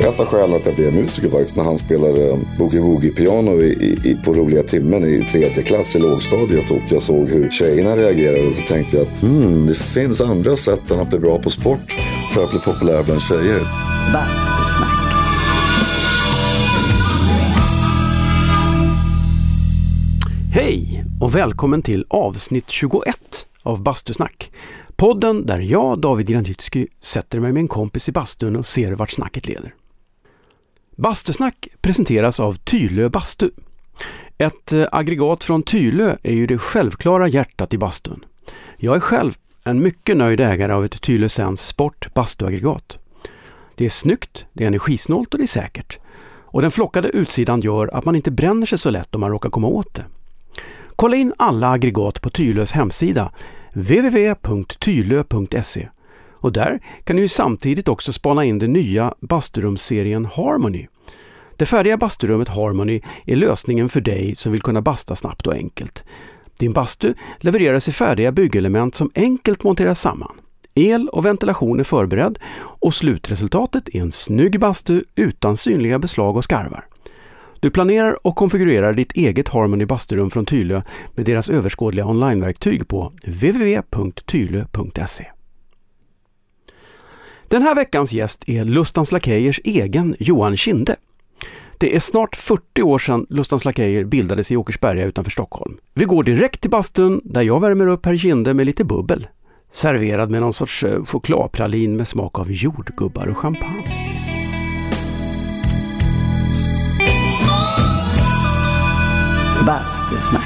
Ett av skälen att jag blev musiker faktiskt när han spelade boogie-woogie-piano i, i, på roliga timmen i tredje klass i lågstadiet och jag såg hur tjejerna reagerade så tänkte jag att hmm, det finns andra sätt än att bli bra på sport för att bli populär bland tjejer. Bastusnack. Hej och välkommen till avsnitt 21 av Bastusnack. Podden där jag, David Grandytsky, sätter mig med en kompis i bastun och ser vart snacket leder. Bastusnack presenteras av Tylö bastu. Ett eh, aggregat från Tylö är ju det självklara hjärtat i bastun. Jag är själv en mycket nöjd ägare av ett Tylö Sens Sport bastuaggregat. Det är snyggt, det är energisnålt och det är säkert. Och den flockade utsidan gör att man inte bränner sig så lätt om man råkar komma åt det. Kolla in alla aggregat på Tylös hemsida www.tylö.se och där kan ni samtidigt också spana in den nya basturumsserien Harmony. Det färdiga basturummet Harmony är lösningen för dig som vill kunna basta snabbt och enkelt. Din bastu levereras i färdiga byggelement som enkelt monteras samman. El och ventilation är förberedd och slutresultatet är en snygg bastu utan synliga beslag och skarvar. Du planerar och konfigurerar ditt eget Harmony basturum från Tylö med deras överskådliga onlineverktyg på www.tylö.se. Den här veckans gäst är Lustans Lakejers egen Johan Kinde. Det är snart 40 år sedan Lustans Lakejer bildades i Åkersberga utanför Stockholm. Vi går direkt till bastun där jag värmer upp herr Kinde med lite bubbel. Serverad med någon sorts eh, chokladpralin med smak av jordgubbar och champagne. Bastusnack.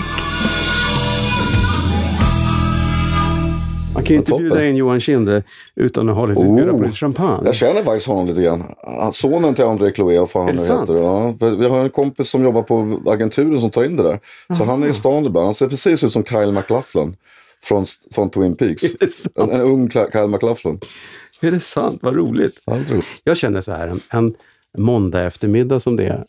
Man kan ju inte bjuda in Johan Kinde utan att ha lite, Oh. bjuda på lite champagne. Jag känner faktiskt honom lite grann. Han- Sonen till André Chloé, vad fan Är han det nu heter. Ja, vi har en kompis som jobbar på agenturen som tar in det där. Så han är i stan ibland. Han ser precis ut som Kyle MacLachlan från, från Twin Peaks. En, en ung Kyle MacLachlan. Är det sant? Vad roligt. Jag känner så här, en, en måndag eftermiddag som det är.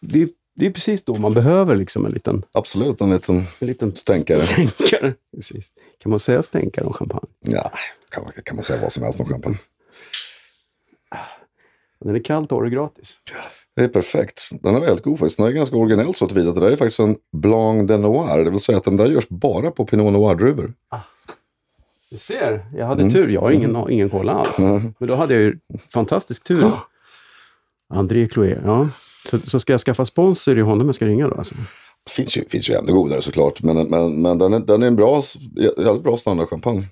Det, är- det är precis då man behöver liksom en liten, Absolut, en liten en liten stänkare. stänkare. Precis. Kan man säga stänkare om champagne? Ja, kan man, kan man säga vad som helst om champagne. Den är kall, torr och gratis. Det är perfekt. Den är väldigt god faktiskt. Den är ganska originell så tillvida att det där är faktiskt en Blanc de Noir. Det vill säga att den där görs bara på Pinot Noir-druvor. Du ser, jag hade tur. Jag har ingen, ingen koll alls. Men då hade jag ju fantastisk tur. då. André Chloé, ja. Så, så ska jag skaffa sponsor i honom jag ska ringa då? Alltså. Det finns ju, finns ju ännu godare såklart. Men, men, men den, är, den är en bra, jävligt bra standardchampagne.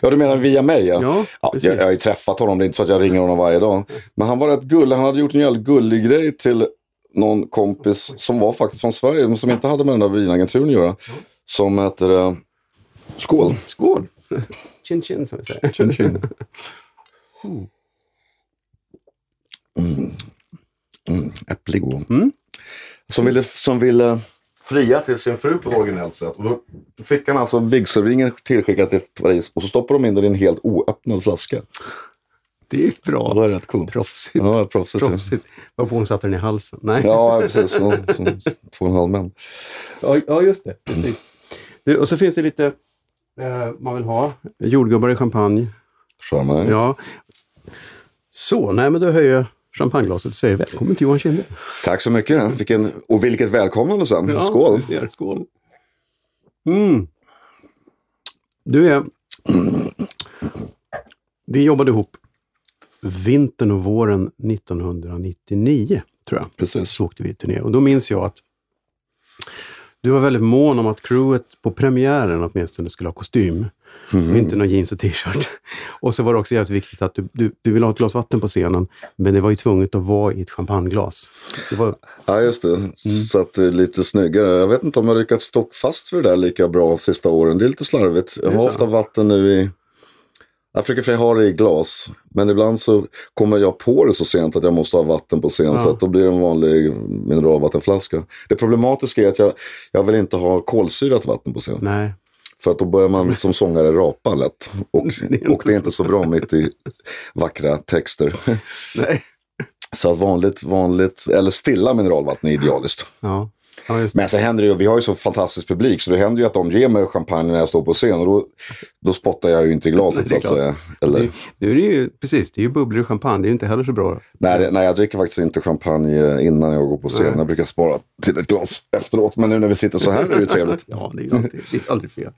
Ja, du menar via mig? Ja. Ja, Ja, jag, jag har ju träffat honom, det är inte så att jag ringer honom varje dag. Men han var rätt gullig, han hade gjort en jävligt gullig grej till någon kompis som var faktiskt från Sverige, men som inte hade med den där vinagenturen att göra. Som heter uh, Skål! Skål! Chin chin som vi säger. Chin chin. Mm, äpplig god. Mm. Som ville, som ville fria till sin fru på ett originellt sätt. Och då fick han alltså vigselringen tillskickad till Paris och så stoppade de in den i en helt oöppnad flaska. Det är bra. det var rätt coolt. Proffsigt. Ja, proffsigt. Proffsigt. Varpå hon satte den i halsen. Nej. Ja, precis. Så, som två och en halv män. Ja, ja just det. Precis. Du, och så finns det lite eh, man vill ha. Jordgubbar i champagne. Charmant. Ja. Så, nej men då höjer jag champagneglaset och säger välkommen till Johan Kinde. Tack så mycket. Vilken, och vilket välkomnande sen. Skål! du ser. Skål! Mm. Du är... Vi jobbade ihop vintern och våren 1999, tror jag. Precis. så åkte vi turné. Och då minns jag att du var väldigt mån om att crewet på premiären åtminstone skulle ha kostym. Mm. Inte någon jeans och t-shirt. Och så var det också jävligt viktigt att du, du, du ville ha ett glas vatten på scenen, men det var ju tvunget att vara i ett champagneglas. Var, Ja, just det. Mm. Så att det är lite snyggare. Jag vet inte om jag lyckats stå fast för det där lika bra sista åren. Det är lite slarvigt. Jag har ofta vatten nu i... Jag försöker för ha det i glas. Men ibland så kommer jag på det så sent att jag måste ha vatten på scen. Ja. Så att då blir det en vanlig mineralvattenflaska. Det problematiska är att jag, jag vill inte ha kolsyrat vatten på scen. nej, För att då börjar man som sångare rapa lätt. Och, Det är och det är inte så bra mitt i vackra texter. nej. Så att vanligt, vanligt, eller stilla mineralvatten är idealiskt. Ja. Ja. Men så händer det ju, vi har ju så fantastisk publik så det händer ju att de ger mig champagne när jag står på scen och då, då spottar jag ju inte i glaset så att säga. Eller, Det, nu är det ju, precis, det är ju bubblor och champagne. Det är ju inte heller så bra. nej, det- nej, jag dricker faktiskt inte champagne eh, innan jag går på scen. Nej. Jag brukar spara till ett glas efteråt. Men nu när vi sitter så här är det ju trevligt. Ja, det är, alltid, det är aldrig fel.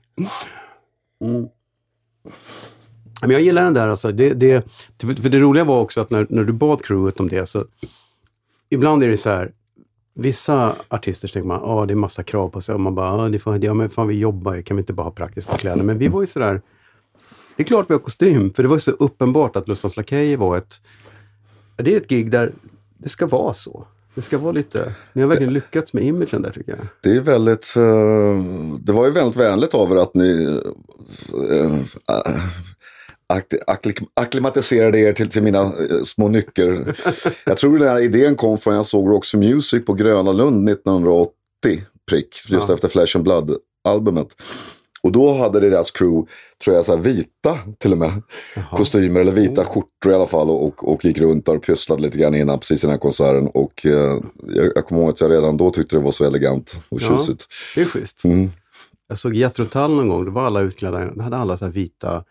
Mm. Men jag gillar den där alltså. Det, det, för det roliga var också att när, när du bad crewet om det så ibland är det så här Vissa artister tänker man, ja det är massa krav på sig och man bara, ja, det får, ja men fan vi jobbar ju, kan vi inte bara ha praktiska kläder? Men vi var ju sådär, det är klart vi har kostym, för det var ju så uppenbart att Lustans Lakejer var ett, det är ett gig där det ska vara så. Det ska vara lite, ni har verkligen lyckats med imagen där tycker jag. Det är väldigt, eh, det var ju väldigt vänligt av er att ni ak- ak- akklimatiserade er till, till mina eh, små nycker. jag tror den här idén kom från jag såg for Music på Gröna Lund 1980, prick, just Ja. efter Flesh and Blood-albumet. Och då hade deras crew, tror jag, så vita till och med Jaha. kostymer eller vita skjortor i alla fall och, och, och gick runt där och pysslade lite grann innan precis innan konserten. Och eh, jag, jag kommer ihåg att jag redan då tyckte det var så elegant och Ja. tjusigt. Det är schysst. Mm. Jag såg Jethro Tull någon gång, då var alla utklädda, de hade alla så här vita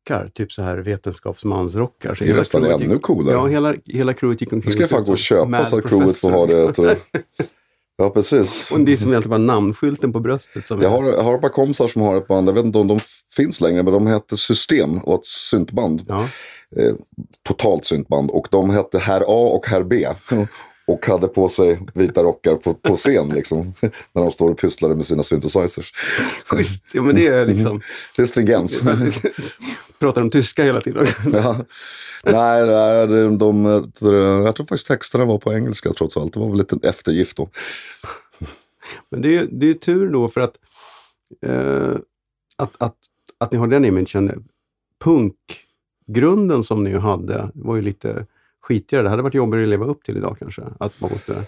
rockar, typ så här vetenskapsmansrockar. Så Det är nästan ännu coolare. Ja, hela, hela crewet gick omkring Det ska jag fan gå och köpa så att crewet får ha det. Ja, precis. Och det är som egentligen bara namnskylten på bröstet. Som Jag har, jag har ett par kompisar som har ett band, jag vet inte om de finns längre, men de hette System och ett syntband. Ja. Eh, totalt syntband. Och de hette Herr A och Herr B. Och hade på sig vita rockar på, på scen liksom. När de står och pysslade med sina synthesizers. Schysst, ja men det är liksom... Det är stringens. Pratar de tyska hela tiden också. Ja. Nej, nej de, de, jag tror faktiskt texterna var på engelska trots allt. Det var väl lite eftergift då. Men det är ju det är tur då för att, eh, att, att, att ni har den imagen. Punkgrunden som ni hade var ju lite skitigare. Det hade varit jobbigare att leva upp till idag kanske. Att man måste...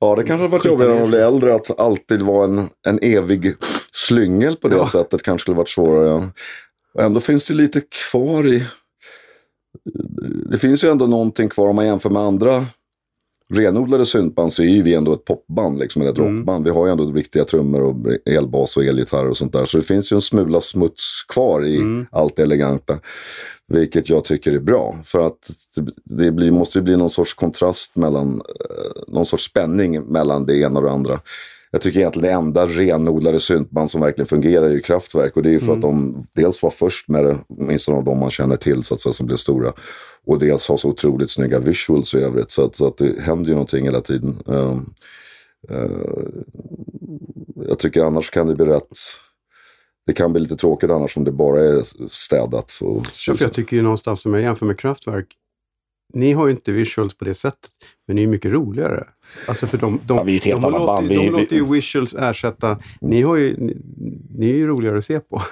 Ja, det kanske hade varit jobbigare när man blir äldre att alltid vara en, en evig slyngel på det Ja. sättet. Kanske skulle varit svårare. Och ändå finns det lite kvar i... Det finns ju ändå någonting kvar om man jämför med andra renodlade syntband så är ju vi ändå ett popband, liksom, eller ett Mm. rockband. Vi har ju ändå riktiga trummor och elbas och elgitarr och sånt där. Så det finns ju en smula smuts kvar i Mm. allt det eleganta. Vilket jag tycker är bra. För att det, det blir, måste ju bli någon sorts kontrast mellan, eh, någon sorts spänning mellan det ena och det andra. Jag tycker egentligen det enda renodlade syntband som verkligen fungerar är ju Kraftwerk. Och det är ju för Mm. att de dels var först med det, åtminstone av de man känner till så att säga, som blev stora. Och dels har så otroligt snygga visuals i övrigt. Så att, så att det händer ju någonting hela tiden. Um, eh, jag tycker annars kan det bli rätt... Det kan bli lite tråkigt annars om det bara är städat. Och Ja, jag tycker ju någonstans, om jag jämför med Kraftwerk, ni har ju inte visuals på det sättet, men ni är mycket roligare. Alltså för de, de, Ja, vi är ett helt de, annat låter, band. de Vi- låter ju visuals ersätta, ni, har ju, ni, ni är ju roligare att se på.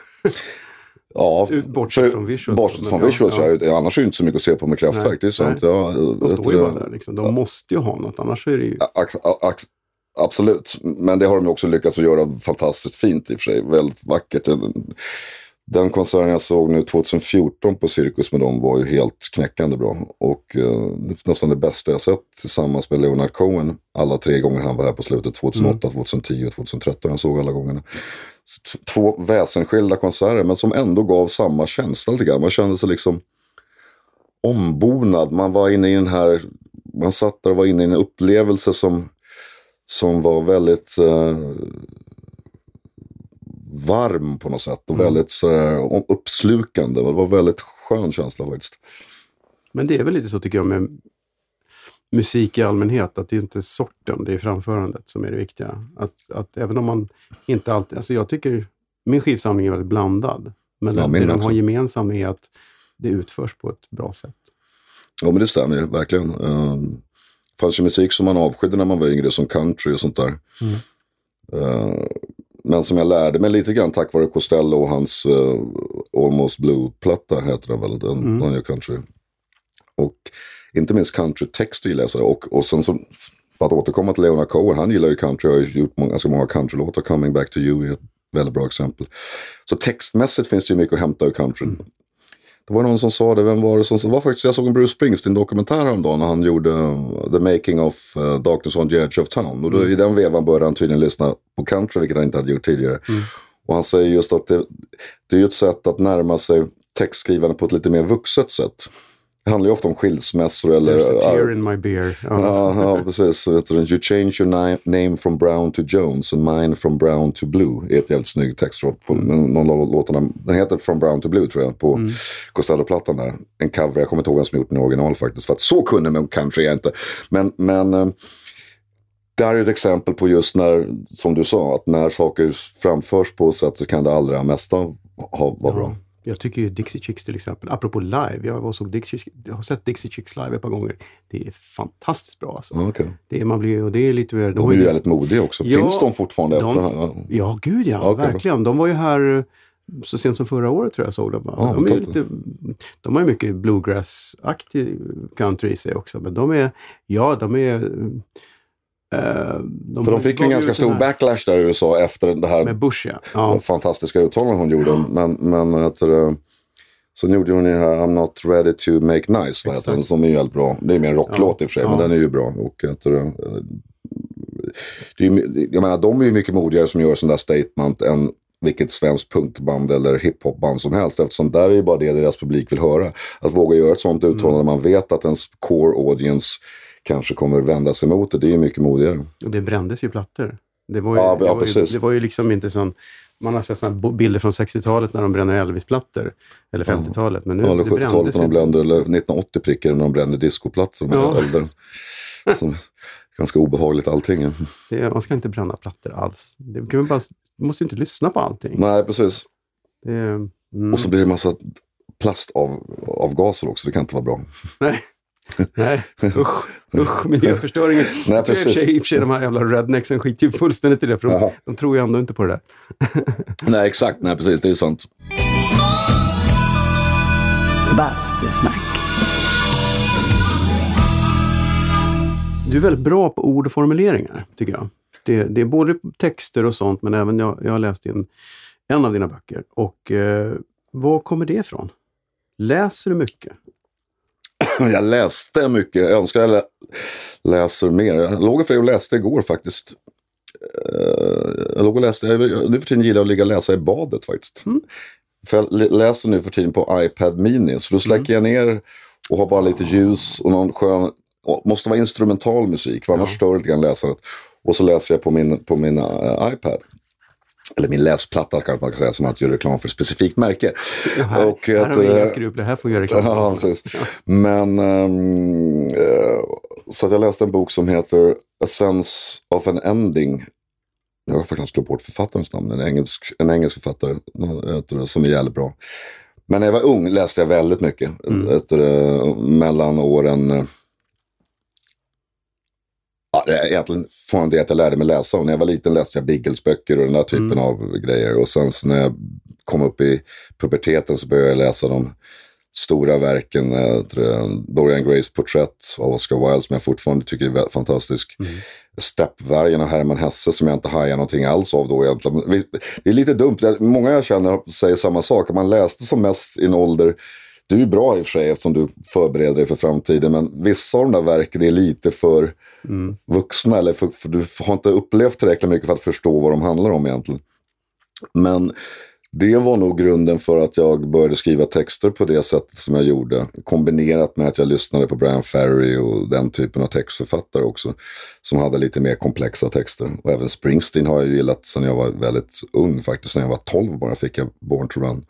Ja, Bortsett för- från visuals. Bortsett från visuals, ja. ja. annars är det inte så mycket att se på med Kraftwerk. Nej, det är sant. nej. Ja, De vet står ju bara där liksom. De måste ju ha något, annars är det ju... ax, ax, absolut, men det har de ju också lyckats att göra fantastiskt fint i och för sig. Väldigt vackert. Den- konserten jag såg nu 2014 på Cirkus med dem var ju helt knäckande bra. Och eh, nästan det bästa jag sett tillsammans med Leonard Cohen. Alla tre gånger han var här på slutet. 2008, 2010 och 2013. Jag såg alla gångerna. Två väsensskilda konserter men som ändå gav samma känsla lite grann. Man kände sig liksom ombonad. Man var inne i den här, man satt där och var inne i en upplevelse som, som var väldigt eh, varm på något sätt. Och Mm. väldigt sådär, uppslukande. Det var en väldigt skön känsla faktiskt. Men det är väl lite så tycker jag med musik i allmänhet, att det är inte sorten, det är framförandet som är det viktiga. Att, att även om man inte alltid, alltså jag tycker, min skivsamling är väldigt blandad. Men Ja, det, det de har gemensamt är att det utförs på ett bra sätt. Ja men det stämmer ju verkligen. Uh, fanns ju musik som man avskydde när man var yngre som country och sånt där. Eh, men som jag lärde mig lite grann tack vare Costello och hans eh, Almost Blue-platta heter den väl, den, Mm. gör country. Och inte minst country-text gillar jag. Och, och sen så, för att återkomma till Leonard Cohen, han gillar ju country, har ju gjort många, ganska många countrylåtar. Coming Back to You är ett väldigt bra exempel. Så textmässigt finns det ju mycket att hämta ur countryn. Det var någon som sa det, vem var det som det var faktiskt, jag såg en Bruce Springsteen-dokumentär häromdagen när han gjorde uh, The Making of uh, Doctors on the Edge of Town. Och då, Mm. i den vevan började han tydligen lyssna på country, vilket han inte hade gjort tidigare. Mm. Och han säger just att det, det är ju ett sätt att närma sig textskrivande på ett lite mer vuxet sätt. Det handlar ju ofta om skilsmässor eller... There's a tear in my beer. Ja. Ja, ja precis. You change your name from Brown to Jones and mine from Brown to Blue. är ett jävligt snygg textrad på Mm. någon av låtarna. Den heter From Brown to Blue tror jag på Costello-plattan där. En cover, jag kommer inte ihåg vem som gjort den i original faktiskt. För att så kunde med country är inte. Men, men eh, det här är ett exempel på just när, som du sa, att när saker framförs på ett sätt så kan det allra mesta ha, vara bra. Jag tycker ju Dixie Chicks till exempel, apropå live, jag, var såg Dixie, jag har sett Dixie Chicks live ett par gånger. Det är fantastiskt bra alltså. Okej. Det är, man blir, och det är lite. De har är ju väldigt modiga också. Ja, Finns de fortfarande de- efter den här? Ja. Gud ja, bra. verkligen. De var ju här eh, så sent som förra året tror jag såg dem. Ja, de, är lite, de har ju mycket bluegrass-aktig country i sig också. Men de är, ja de är... eh, de För de fick ju en ganska stor backlash där i USA efter det här Med Bush ja. ja. fantastiska uttalanden hon gjorde. Men, men heter det, sen gjorde hon ju här I'm not ready to make nice, heter den, som är ju helt bra. Det är mer en rocklåt i och för sig, Ja. men den är ju bra. Och heter det, eh, det är, jag menar, de är ju mycket modigare som gör sådana där statement än vilket svenskt punkband eller hiphopband som helst. Eftersom där är ju bara det deras publik vill höra. Att våga göra ett sånt uttalande när man vet att ens core audience kanske kommer vända sig mot det. Det är ju mycket modigare. Det brändes ju plattor. Det var ju, Ja, ja, det, var ju, det var ju liksom inte sån... Man har sett såna bilder från 60-talet när de bränner Elvis-plattor. Eller 50-talet. Men nu Ja, eller det 70-talet brändes när de brände, eller 1980 prickade när de brände discoplattor Ja. Så, ganska obehagligt allting. Det, man ska inte bränna plattor alls. Det vi bara, man måste ju inte lyssna på allting. Nej, precis. Det, mm, Och så blir det massa plastavgaser också, det kan inte vara bra. nej. Nej, usch, usch, miljöförstöringen. Nej, Jag tror i och precis. sig- I och för sig de här jävla rednexen skiter ju fullständigt i det. För de, de tror ju ändå inte på det där. Nej, exakt. Nej, precis. Det är sant. Bastusnack. Du är väldigt bra på ord och formuleringar, tycker jag. Det, det är både texter och sånt, men även jag, jag har läst in en av dina böcker. Och eh, var kommer det ifrån? Läser du mycket? Jag läste mycket. Jag önskar jag lä läser mer. Jag låg för och läste igår faktiskt. Eh, Jag låg och läste. Jag, nu för tiden gillar jag att ligga och läsa i badet faktiskt. Mm. För jag lä- läser nu för tiden på iPad Mini. Så då släcker jag ner och har bara lite ljus och någon skön... måste vara instrumental musik för annars Ja. stör lite grann läsandet. Och så läser jag på min, på min eh, iPad. Eller min läsplatta kanske man kan säga som att göra reklam för ett specifikt märke. Ja, här, Och här har vi det- inga skrupler, här får vi göra reklam. Ja, precis. Men ehm, eh, så att jag läste en bok som heter A Sense of an Ending. Jag har faktiskt slagit bort författarens namn, en engelsk, en engelsk författare eh, det, som är jävligt bra. Men när jag var ung läste jag väldigt mycket. Mm. Det, mellan åren... eh, Ja, det är egentligen från det att jag lärde mig läsa. Och när jag var liten läste jag Biggles-böcker och den där typen Mm. av grejer. Och sen så när jag kom upp i puberteten så började jag läsa de stora verken. eh, Dorian Grays porträtt av Oscar Wilde som jag fortfarande tycker är fantastisk. Mm. Steppvargen av Herman Hesse som jag inte hajar någonting alls av då egentligen. Det är lite dumt, många jag känner säger samma sak. Man läste som mest i en ålder du är bra i och för sig eftersom du förbereder dig för framtiden. Men vissa av de där verken är lite för Mm. vuxna. Eller för, för du har inte upplevt tillräckligt mycket för att förstå vad de handlar om egentligen. Men det var nog grunden för att jag började skriva texter på det sättet som jag gjorde. Kombinerat med att jag lyssnade på Brian Ferry och den typen av textförfattare också. Som hade lite mer komplexa texter. Och även Springsteen har jag ju gillat sedan jag var väldigt ung faktiskt. När jag var 12 bara fick jag Born to Run.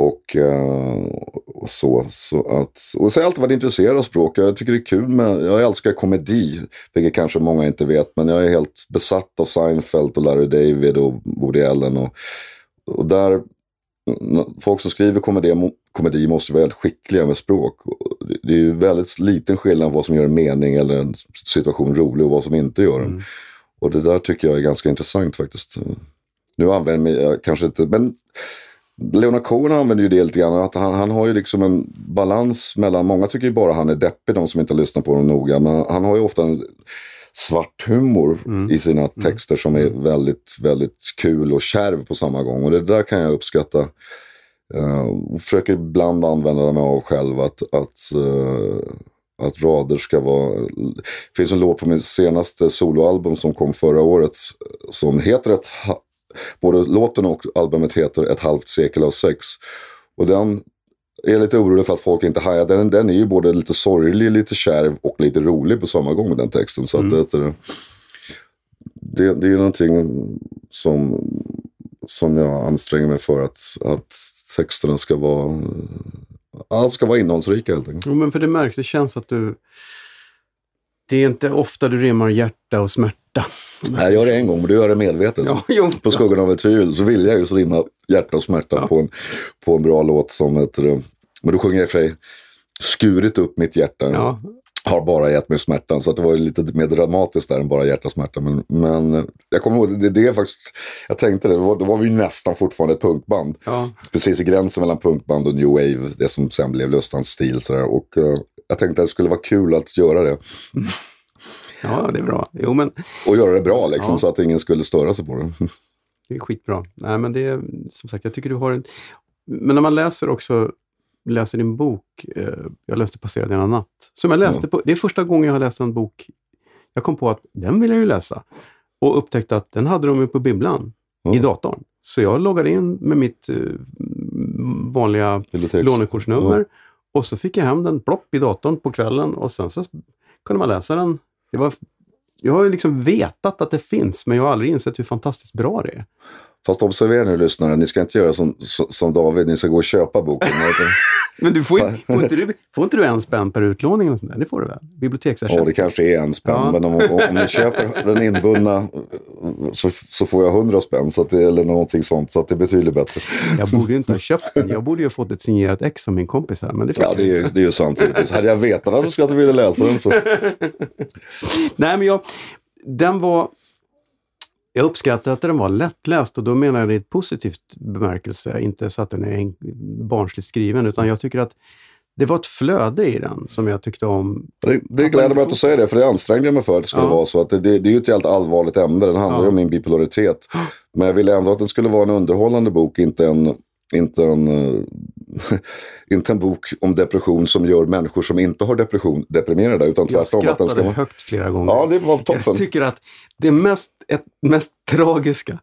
Och, eh, och så. så att, och så har jag alltid varit intresserad av språk. Jag tycker det är kul med, jag älskar komedi. Vilket kanske många inte vet. Men jag är helt besatt av Seinfeld och Larry David och Woody Allen. Och, och där, folk som skriver komedi, komedi måste vara väldigt skickliga med språk. Det- är ju väldigt liten skillnad vad som gör en mening eller en situation rolig och vad som inte gör den. Mm. Och det där tycker jag är ganska intressant faktiskt. Nu använder jag kanske inte, men Leonard Cohen använder ju det lite grann. Att han, han har ju liksom en balans mellan, många tycker ju bara han är deppig, de som inte lyssnar på honom noga. Men han har ju ofta en svart humor Mm. i sina texter som är väldigt, väldigt kul och kärv på samma gång. Och det där kan jag uppskatta Uh, försöker ibland använda mig av själv att, att, uh, att rader ska vara... Det finns en låt på min senaste soloalbum som kom förra året som heter ett... Både låten och albumet heter Ett halvt sekel av sex. Och den är lite orolig för att folk inte hajar. Den, den är ju både lite sorglig, lite kärv och lite rolig på samma gång den texten. Så mm. att det, det, det är någonting som, som jag anstränger mig för att, att texterna ska vara, allt ska vara innehållsrika helt enkelt. Jo, men för det märks, det känns att du det är inte ofta du rimmar hjärta och smärta. Jag gör det en gång, men du gör det medvetet. Ja, jo, på skuggan av ett tvivel så vill jag just rimma hjärta och smärta ja. på, en, på en bra låt som heter... Men då sjunger jag i och för sig skurit upp mitt hjärta. Ja. Har bara gett mig smärtan, så det var lite mer dramatiskt där än bara hjärtasmärta. Men, men jag kommer ihåg, det, det är faktiskt, jag tänkte det, då var, då var vi nästan fortfarande ett punkband. Ja. Precis i gränsen mellan punkband och new wave, det som sen blev Lustans stil. Sådär. Och uh, jag tänkte att det skulle vara kul att göra det. Ja, det är bra. Jo, men... Och göra det bra liksom, ja. så att ingen skulle störa sig på det. Det är skitbra. Nej, men det är, som sagt, jag tycker du har en... Men när man läser också, läser din bok, eh, jag läste Passerad ena natt, som jag läste ja. på, det är första gången jag har läst en bok, jag kom på att den vill jag ju läsa. Och upptäckte att den hade de ju på bibblan, ja. i datorn. Så jag loggade in med mitt eh, vanliga lånekortsnummer ja. och så fick jag hem den plopp i datorn på kvällen och sen så kunde man läsa den det var, jag har ju liksom vetat att det finns, men jag har aldrig insett hur fantastiskt bra det är. Fast observera nu lyssnare, ni ska inte göra som, som David, ni ska gå och köpa boken. Men du får, får, inte du, får inte du en spänn per utlåning? Eller sånt där? Det får du väl? Biblioteksersättning? Ja, det kanske är en spänn. Ja. Men om, om ni köper den inbundna så, så får jag hundra spänn. Så det, eller någonting sånt. Så att det är betydligt bättre. Jag borde ju inte ha köpt den. Jag borde ju ha fått ett signerat ex av min kompis här. Men det ja, det är, det är ju sant. Hade jag vetat att du skulle vilja läsa den så... Nej, men jag... Den var jag uppskattar att den var lättläst och då menar jag det i ett positivt bemärkelse, inte så att den är barnsligt skriven, utan jag tycker att det var ett flöde i den som jag tyckte om. Det, det gläder mig att du säger det, för det ansträngde jag mig för att det skulle ja. vara så. Att det, det, det är ju ett helt allvarligt ämne, den handlar ju ja. om min bipolaritet. Men jag ville ändå att det skulle vara en underhållande bok, inte en, inte en, uh, inte en bok om depression som gör människor som inte har depression deprimerade. Utan tvärtom. Jag skrattade att den ska... högt flera gånger. Ja, det var toppen. Jag tycker att det mest, ett, mest tragiska,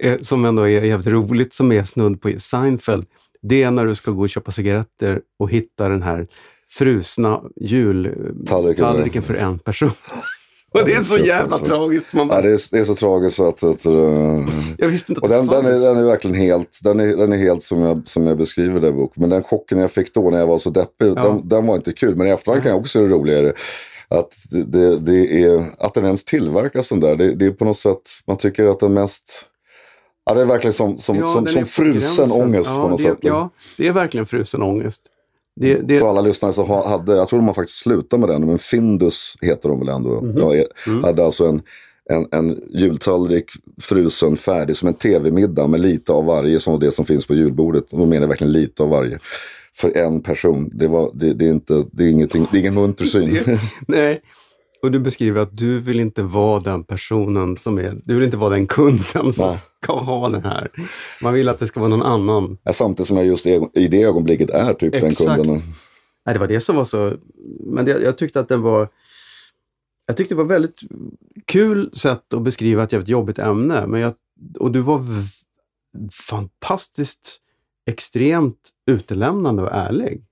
eh, som ändå är jävligt roligt, som är snudd på Seinfeld, det är när du ska gå och köpa cigaretter och hitta den här frusna jultallriken för en person. Och det är så jävla tragiskt. Man bara... ja, det, är, det är så tragiskt att... att uh... jag visste inte att och den, den, är, den är verkligen helt, den är, den är helt som jag, som jag beskriver det i boken. Men den chocken jag fick då när jag var så deppig, ja. den, den, var inte kul. Men i efterhand kan jag också se det roligare. Att, det, det är, att den ens tillverkas den där, det, det är på något sätt, man tycker att den mest... Ja, det är verkligen som, som, ja, som, som frusen ångest ja, på något det, sätt. Ja, det är verkligen frusen ångest. Det, det... För alla lyssnare så hade, jag tror de har faktiskt slutat med den, men Findus heter de väl ändå. Mm -hmm. Jag mm. hade alltså en, en, en jultallrik frusen färdig som en tv-middag med lite av varje som det som finns på julbordet. Då menar jag verkligen lite av varje. För en person. Det, var, det, det är, inte, det är, ingenting, det är ingen munter syn. Nej, och du beskriver att du vill inte vara den personen som är, du vill inte vara den kunden som Nej. ska ha den här. Man vill att det ska vara någon annan. Ja, samtidigt som jag just i det ögonblicket är typ Exakt. den kunden. Nej, det var det som var så, men det, jag tyckte att den var, jag tyckte det var väldigt kul sätt att beskriva ett jävligt jobbigt ämne. Men jag, och du var fantastiskt extremt utelämnande och ärlig.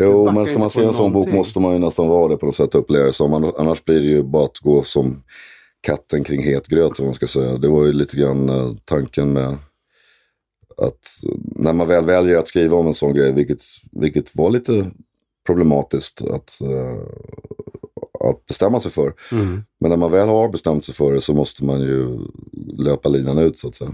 Jo, men ska man skriva en sån bok måste man ju nästan vara det på något sätt, uppleva det som. Annars blir det ju bara att gå som katten kring het gröt, om man ska säga. Det var ju lite grann uh, tanken med att när man väl väljer att skriva om en sån grej, vilket, vilket var lite problematiskt att, uh, att bestämma sig för. Mm. Men när man väl har bestämt sig för det så måste man ju löpa linan ut så att säga.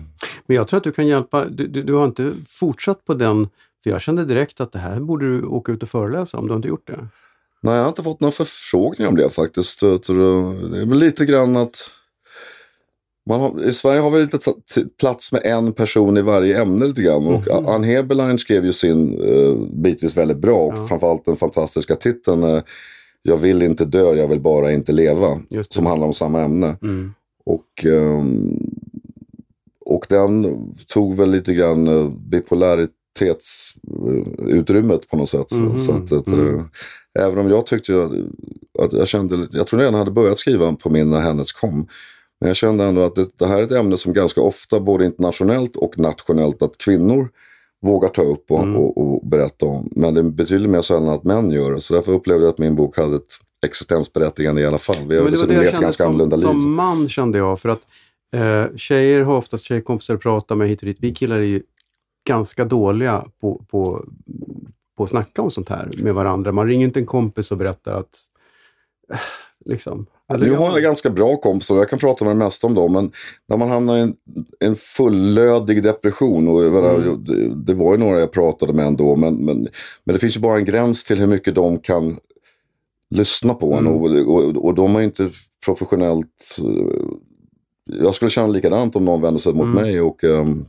Men jag tror att du kan hjälpa, du, du, du har inte fortsatt på den för jag kände direkt att det här borde du åka ut och föreläsa om du har inte gjort det. Nej, jag har inte fått några förfrågningar om det faktiskt. Det är väl lite grann att har, I Sverige har vi lite plats med en person i varje ämne lite grann. Och mm -hmm. Ann Heberlein skrev ju sin uh, bitvis väldigt bra och ja. framförallt den fantastiska titeln uh, Jag vill inte dö, jag vill bara inte leva. Som handlar om samma ämne. Mm. Och, um, och den tog väl lite grann uh, bipolaritet sexualitetsutrymmet på något sätt. Mhm, Så att, att, mm. Även om jag tyckte ju att jag kände, jag tror redan hade börjat skriva på min när hennes kom. Men jag kände ändå att det, det här är ett ämne som ganska ofta, både internationellt och nationellt, att kvinnor vågar ta upp och, Mm. och, och berätta om. Men det betydligt mer sällan att män gör det. Så därför upplevde jag att min bok hade ett existensberättigande i alla fall. Vi Ja, har dessutom jag levt kände ganska som, annorlunda liv. som man kände jag. För att eh, tjejer har oftast tjejkompisar att prata med hit och dit. Vi killar är ju ganska dåliga på, på, på att snacka om sånt här med varandra. Man ringer inte en kompis och berättar att... eh, Liksom. Eller Nu har jag ganska bra kompisar och jag kan prata med det mesta om dem. Men när man hamnar i en, en fullödig depression. Och Mm. det, det var ju några jag pratade med ändå. Men, men, men det finns ju bara en gräns till hur mycket de kan lyssna på en. Mm. Och, och, och de är inte professionellt... eh, Jag skulle känna likadant om någon vände sig mot Mm. mig och um,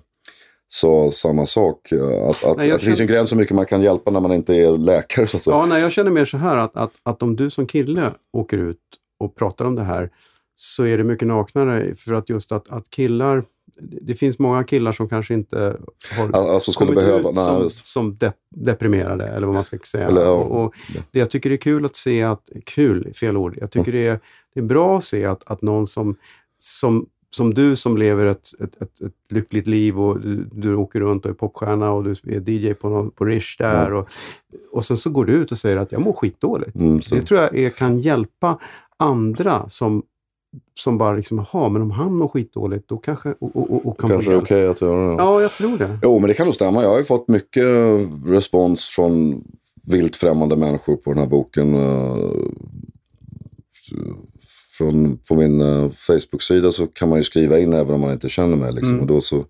sa samma sak. Att, att, Nej, att det finns en gräns hur mycket man kan hjälpa när man inte är läkare. Så att säga. Ja, nej, jag känner mer så här att, att, att om du som kille åker ut och pratar om det här så är det mycket naknare för att just att, att killar, det det finns många killar som kanske inte har Alltså skulle kommit behöva... ut Nej, som, just. som de, deprimerade, eller vad man ska säga. Eller, ja. och, och det jag tycker är kul att se att, kul, fel ord, jag tycker det, är, det är bra att se att, att någon som, som, som du som lever ett, ett, ett, ett lyckligt liv och du, du åker runt och är popstjärna och du är DJ på, någon, på Rish där och, och sen så går du ut och säger att jag mår skitdåligt. Mm. Det tror jag är, kan hjälpa andra som, som bara liksom, jaha, men om han mår skitdåligt, då kanske, och, och, och, kan Kanske få är okej att göra det. Ja, jag tror det. Jo, men det kan nog stämma. Jag har ju fått mycket respons från vilt främmande människor på den här boken. Eh, Från, på min eh, Facebook-sida så kan man ju skriva in även om man inte känner mig. Liksom. Mm. Och, då så,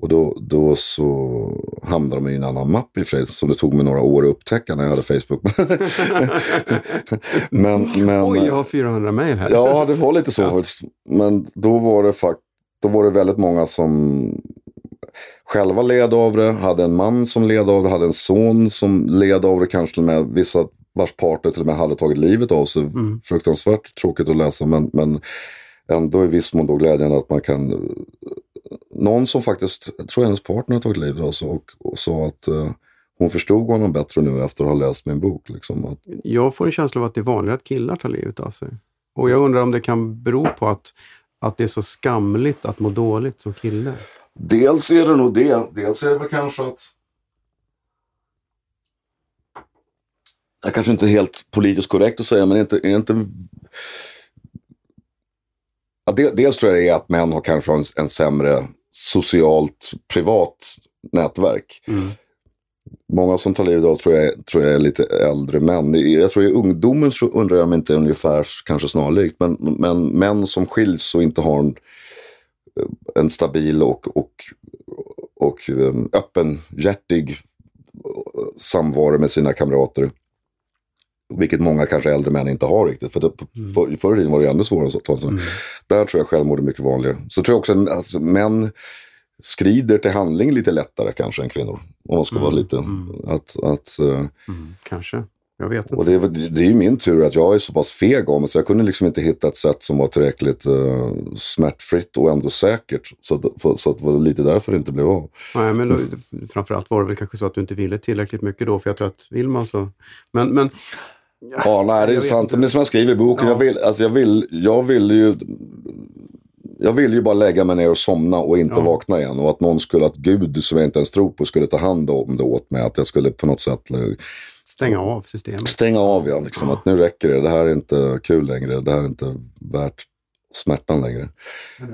och då, då så hamnar de i en annan mapp i och för sig, som det tog mig några år att upptäcka när jag hade Facebook. men, men, Oj, jag har 400 mejl här. Ja, det var lite så faktiskt. Men då var det fakt då var det väldigt många som själva led av det, hade en man som led av det, hade en son som led av det, kanske med vissa vars partner till och med hade tagit livet av sig. Mm. Fruktansvärt tråkigt att läsa men, men ändå i viss mån då glädjande att man kan någon som faktiskt, jag tror hennes partner har tagit livet av sig och, och sa att eh, hon förstod honom bättre nu efter att ha läst min bok. Liksom, att, Jag får en känsla av att det är vanligare att killar tar livet av sig. Och jag undrar om det kan bero på att, att det är så skamligt att må dåligt som kille. Dels är det nog det. Dels är det väl kanske att... Jag kanske inte är helt politiskt korrekt att säga, men inte... Är inte... Ja, de- dels tror jag det är att män har kanske en, en sämre socialt, privat nätverk. Mm. Många som tar livet av tror jag, tror jag är lite äldre män. Jag tror i ungdomen så undrar jag om inte är ungefär kanske snarlikt. Men, men män som skiljs och inte har en, en stabil och, och, och um, öppenhjärtig samvaro med sina kamrater. Vilket många kanske äldre män inte har riktigt. För det, för, förr i tiden var det ännu svårare att ta sig. Mm. Där tror jag självmord är mycket vanligare. Så tror jag också att alltså, män skrider till handling lite lättare kanske än kvinnor. Om man ska vara Mm, lite... mm. Att, att, eh, Mm. Kanske. Jag vet inte. och det, är det är ju min tur att jag är så pass feg av mig så jag kunde liksom inte hitta ett sätt som var tillräckligt uh, smärtfritt och ändå säkert. Så, att, för, så att det var lite därför det inte blev av. Nej, men då, framförallt var det väl kanske så att du inte ville tillräckligt mycket då, för jag tror att vill man så... Men, men Ja, nej, det är sant. Men som jag skriver i boken, Ja. jag, vill, alltså, jag, vill, jag vill ju... Jag vill ju bara lägga mig ner och somna och inte Ja. vakna igen. Och att någon skulle, att Gud som jag inte ens tror på skulle ta hand om det åt mig. Att jag skulle på något sätt eh, stänga av systemet. stänga av igen. Liksom, Att nu räcker det, det här är inte kul längre. Det här är inte värt smärtan längre.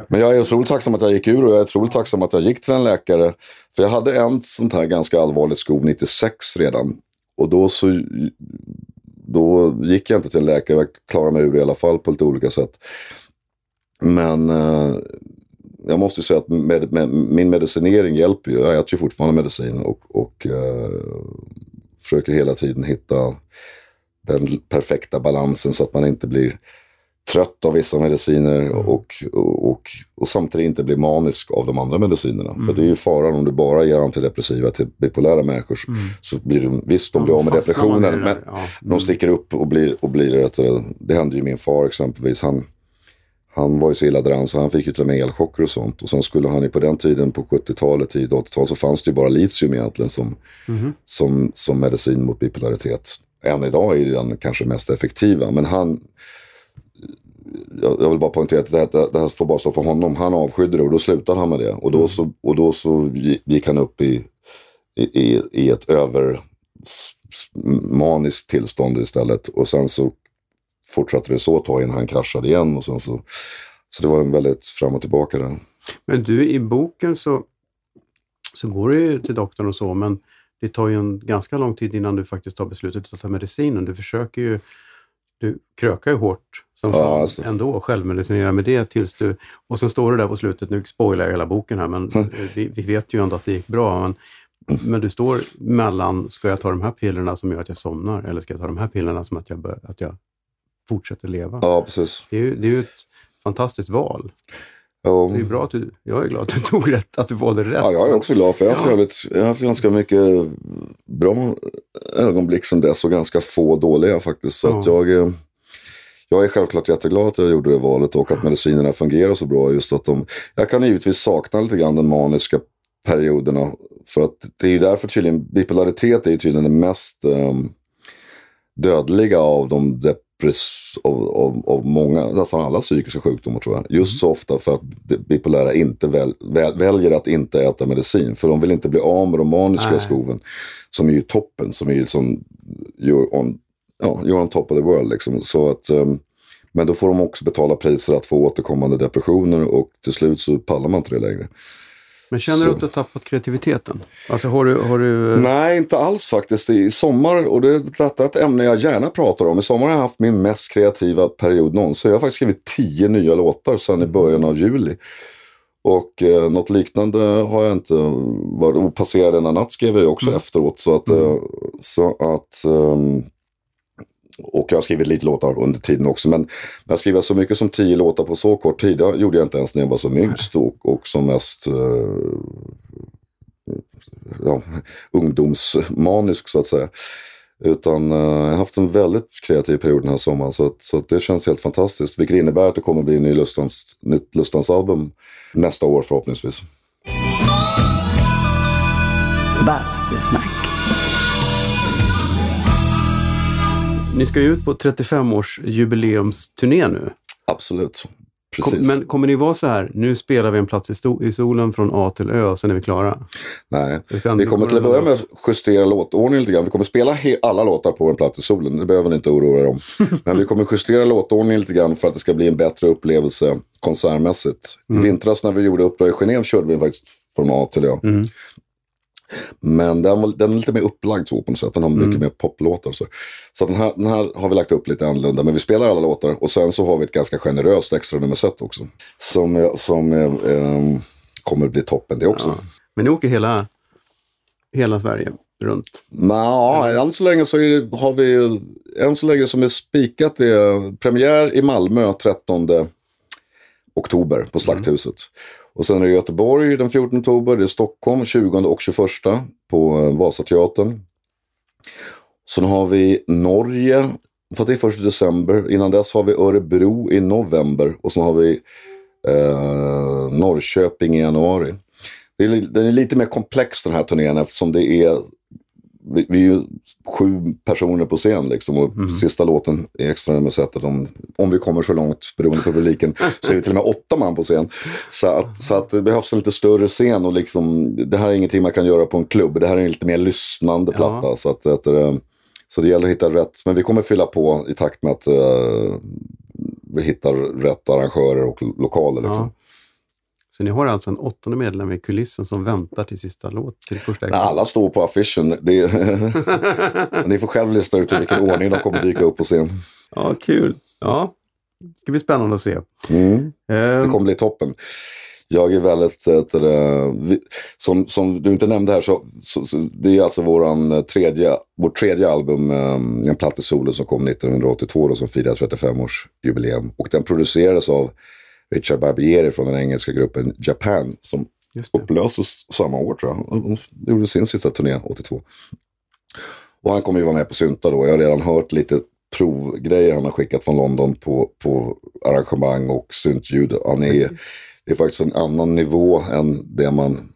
Men jag är otroligt tacksam att jag gick ur och jag är otroligt tacksam att jag gick till en läkare. För jag hade en sånt här ganska allvarligt skov 96 redan. Och då så då gick jag inte till en läkare. Jag klarade mig ur i alla fall på lite olika sätt. Men eh, jag måste ju säga att med, med, min medicinering hjälper ju. Jag äter ju fortfarande medicin och, och eh, försöker hela tiden hitta den perfekta balansen så att man inte blir trött av vissa mediciner och, och, och, och samtidigt inte blir manisk av de andra medicinerna. För det är ju faran om du bara ger antidepressiva till bipolära människor. Så blir du, visst, de blir av med depressionen, det men ja. de sticker upp och blir, och blir du, det hände ju min far exempelvis. Han, han var ju så illa däran så han fick ju till och med elchocker och sånt. Och sen skulle han ju på den tiden på 70-talet, tidigt 80-tal så fanns det ju bara litium egentligen som, som, som medicin mot bipolaritet. Än idag är den kanske mest effektiva. Men han, jag, vill bara poängtera att det, här- det, här får bara stå för honom. Han avskydde det och då slutade han med det. Och då så, och då så gick han upp i, i, i- ett över s- s- maniskt tillstånd istället. Och sen så fortsatte det så ett tag innan han kraschade igen. Och sen så, så det var en väldigt fram och tillbaka där. Men du, i boken så, så går du ju till doktorn och så, men det tar ju en ganska lång tid innan du faktiskt tar beslutet att ta medicinen. Du försöker ju, du krökar ju hårt som Ja, fan alltså. ändå, självmedicinera med det tills du... Och sen står det där på slutet, nu spoilar jag hela boken här, men eh, vi, vi vet ju ändå att det gick bra. Men, men du står mellan, ska jag ta de här pillerna som gör att jag somnar eller ska jag ta de här pillerna som att jag, bör, att jag fortsätter leva? Ja, precis. Det är ju, det är ju ett fantastiskt val. Ja, Det är bra att du, jag är glad att du tog rätt, att du valde rätt. Ja, jag är också glad för jag har haft, Ja. jävligt, jag har haft ganska mycket bra ögonblick som dess och ganska få dåliga faktiskt. Så att Ja. jag, eh, jag är självklart jätteglad att jag gjorde det valet och att medicinerna fungerar så bra. Just att de, jag kan givetvis sakna lite grann den maniska perioderna. För att det är ju därför tydligen, bipolaritet är ju tydligen det mest ehm, dödliga av de depress, av, av, av många, nästan alla psykiska sjukdomar tror jag. Just så ofta för att bipolära inte väl, väl, väljer att inte äta medicin. För de vill inte bli av med de maniska Nej. skoven. Som är ju toppen, som är ju som you're on, ja, you're on top of the world liksom. Så att, ehm, men då får de också betala priser att få återkommande depressioner och till slut så pallar man inte det längre. Men känner du Så. att du har tappat kreativiteten? Alltså har du... Har du Nej, inte alls faktiskt. I sommar, och det, detta är ett ämne jag gärna pratar om. I sommar har jag haft min mest kreativa period någonsin. Jag har faktiskt skrivit tio nya låtar sedan i början av juli. Och eh, något liknande har jag inte varit. Och Passerade denna natt skrev jag också efteråt. Så att, eh, så att ehm, och jag har skrivit lite låtar under tiden också. Men men att skriva så mycket som tio låtar på så kort tid, det gjorde jag inte ens när jag var som yngst och, och som mest eh, ja, ungdomsmanisk så att säga. Utan eh, jag har haft en väldigt kreativ period den här sommaren så, att, så att det känns helt fantastiskt. Vilket innebär att det kommer bli en ny Lustans, nytt Lustans-album nästa år förhoppningsvis. Bastusnack. Ni ska ju ut på 35-års jubileumsturné nu. Absolut. Precis. men kommer ni vara så här, nu spelar vi en plats i, i solen från A till Ö och sen är vi klara? Nej. Utan Vi kommer till att börja med att- justera låtordningen lite grann. Vi kommer spela alla låtar på en plats i solen. Det behöver ni inte oroa er om. Men vi kommer justera låtordningen lite grann för att det ska bli en bättre upplevelse konsertmässigt. I vintras när vi gjorde Uppdrag i Genève körde vi faktiskt från A till Ö. Mm. Men den, den är lite mer upplagd så på något sätt. Den har mycket mer poplåtar. Så, så den, här, den här har vi lagt upp lite annorlunda. Men vi spelar alla låtar. Och sen så har vi ett ganska generöst extra nummer set också. Som, som ehm, kommer bli toppen det också. Ja. Men ni åker hela, hela Sverige runt? Nå, än så länge så är har vi, än så länge som är spikat är premiär i Malmö 13 oktober på Slakthuset. Och sen är det Göteborg den 14 oktober, det är Stockholm 20 och 21 på eh, Vasateatern. Sen har vi Norge, för det är först i december. Innan dess har vi Örebro i november och sen har vi eh, Norrköping i januari. Det är, den är lite mer komplex den här turnén eftersom det är vi, vi är ju sju personer på scen liksom och sista låten i extra nummersättet om, om vi kommer så långt beroende på publiken så är vi till och med åtta man på scen. Så att, så att det behövs en lite större scen och liksom det här är ingenting man kan göra på en klubb. Det här är en lite mer lyssnande Ja. platta. Så, att, att, det- så det gäller att hitta rätt. Men vi kommer fylla på i takt med att eh, vi hittar rätt arrangörer och lo- lokaler. Liksom. Ja. Så ni har alltså en åttonde medlem i kulissen som väntar till sista låt, till första Nej, alla står på affischen. Det är, ni får själv lista ut i vilken ordning de kommer dyka upp på scen. Ja, kul. Ja, det ska bli spännande att se. Mm. Det Eh, kommer bli toppen. Jag är väldigt, det, vi, som, som du inte nämnde här, så, så, så det är alltså våran eh, tredje, vårt tredje album, eh, En platt i solen som kom 1982 då, som firar 35-årsjubileum. Och den producerades av Richard Barbieri från den engelska gruppen Japan som upplöstes samma år tror jag. De gjorde sin sista turné 82. Och han kommer ju vara med på synta då. Jag har redan hört lite provgrejer han har skickat från London på, på arrangemang och syntljud. Han är, det är faktiskt en annan nivå än det man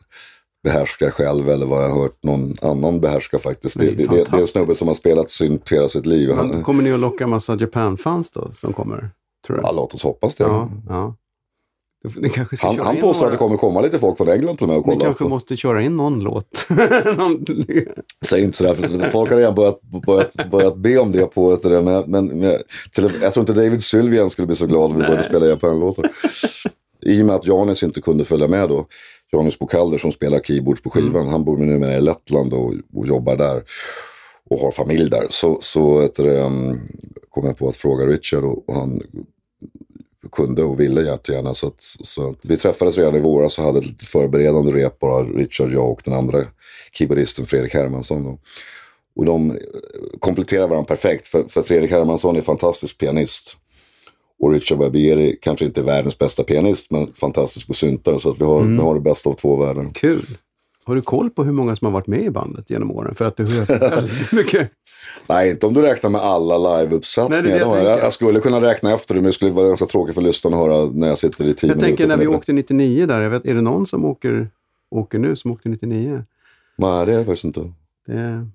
behärskar själv eller vad jag har hört någon annan behärska faktiskt. Det, Det är det, det, är en snubbe som har spelat synt hela sitt liv. Han, Kommer ni att locka massa Japan-fans då som kommer? Tror du? ja, låt oss hoppas det. ja, ja. Ni kanske ska Han, köra han påstår några. att det kommer komma lite folk från England till och med och Ni kolla. kanske måste köra in någon låt. Någon- Säg inte sådär, för folk har redan börjat, börjat, börjat be om det på ett men, men, men till, jag tror inte David Sylvian skulle bli så glad om vi började spela japanlåtar. I och med att Janis inte kunde följa med då, Janis Bokalder som spelar keyboards på skivan, han bor numera i Lettland och, och jobbar där och har familj där. Så, så du, um, kom jag på att fråga Richard och, och han kunde och ville jättegärna. Så, att, så att vi träffades redan i våras och hade ett förberedande rep bara, Richard, jag och den andra keyboardisten Fredrik Hermansson. Och, och de eh, kompletterar varandra perfekt, för, för Fredrik Hermansson är fantastisk pianist. Och Richard Barbieri kanske inte är världens bästa pianist, men fantastisk på syntar. Så att vi har, vi har det bästa av två världar. Kul. Har du koll på hur många som har varit med i bandet genom åren? För att du har väldigt mycket. Nej, inte om du räknar med alla Nej, liveuppsättningar. det jag Jag, jag, tänker. jag skulle kunna räkna efter det, men det skulle vara ganska tråkigt för lyssnarna att höra när jag sitter i tio Jag tänker minuter. när vi för det. åkte 99 där, jag vet, är det någon som åker, åker nu som åkte 99? Nej, det är det faktiskt inte. Det.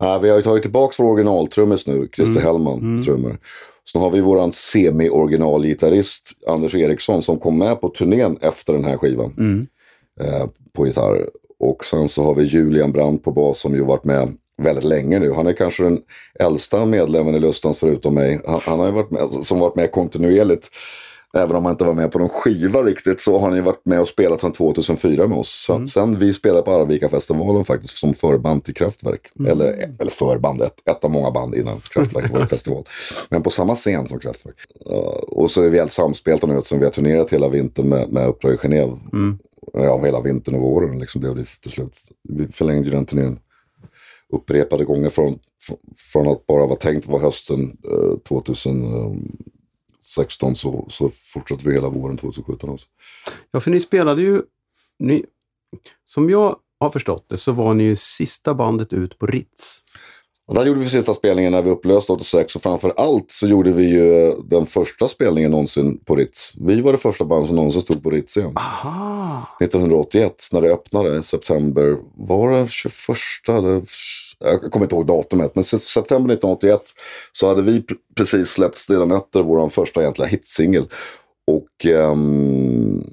Nej, vi har ju tagit tillbaka vår originaltrummis nu, Christer Mm. Hellman, trummor. Sen har vi våran semi-originalgitarrist Anders Eriksson som kom med på turnén efter den här skivan. Mm eh, på gitarr. Och sen så har vi Julian Brandt på bas som ju varit med väldigt länge nu. Han är kanske den äldsta medlemmen i Lustans förutom mig. Han, han har ju varit med, som varit med kontinuerligt. Även om han inte var med på någon skiva riktigt så har ju varit med och spelat sedan 2004 med oss. Så, Sen vi spelade på Arvika-festivalen faktiskt som förband till Kraftwerk. Eller, eller förband, ett, ett av många band innan Kraftwerk var en festival. Men på samma scen som Kraftwerk. Ja, och så är vi helt samspelta nu eftersom vi har turnerat hela vintern med, med Uppdrag i Genève. Ja, hela vintern och våren liksom blev det till slut. Vi förlängde den turnén upprepade gånger från, från att bara vara tänkt vara hösten eh, 2016 så, så fortsatte vi hela våren 2017 också. Ja, för ni spelade ju... Ni, som jag har förstått det så var ni ju sista bandet ut på Ritz. Och där gjorde vi sista spelningen när vi upplöste 86 och framför allt så gjorde vi ju eh, den första spelningen någonsin på Ritz. Vi var det första band som någonsin stod på Ritz igen. Aha! 1981 när det öppnade, september, var det 21 eller jag kommer inte ihåg datumet, men september 1981 så hade vi pr- precis släppt Stilla nätter, vår första egentliga hitsingel. Och ehm,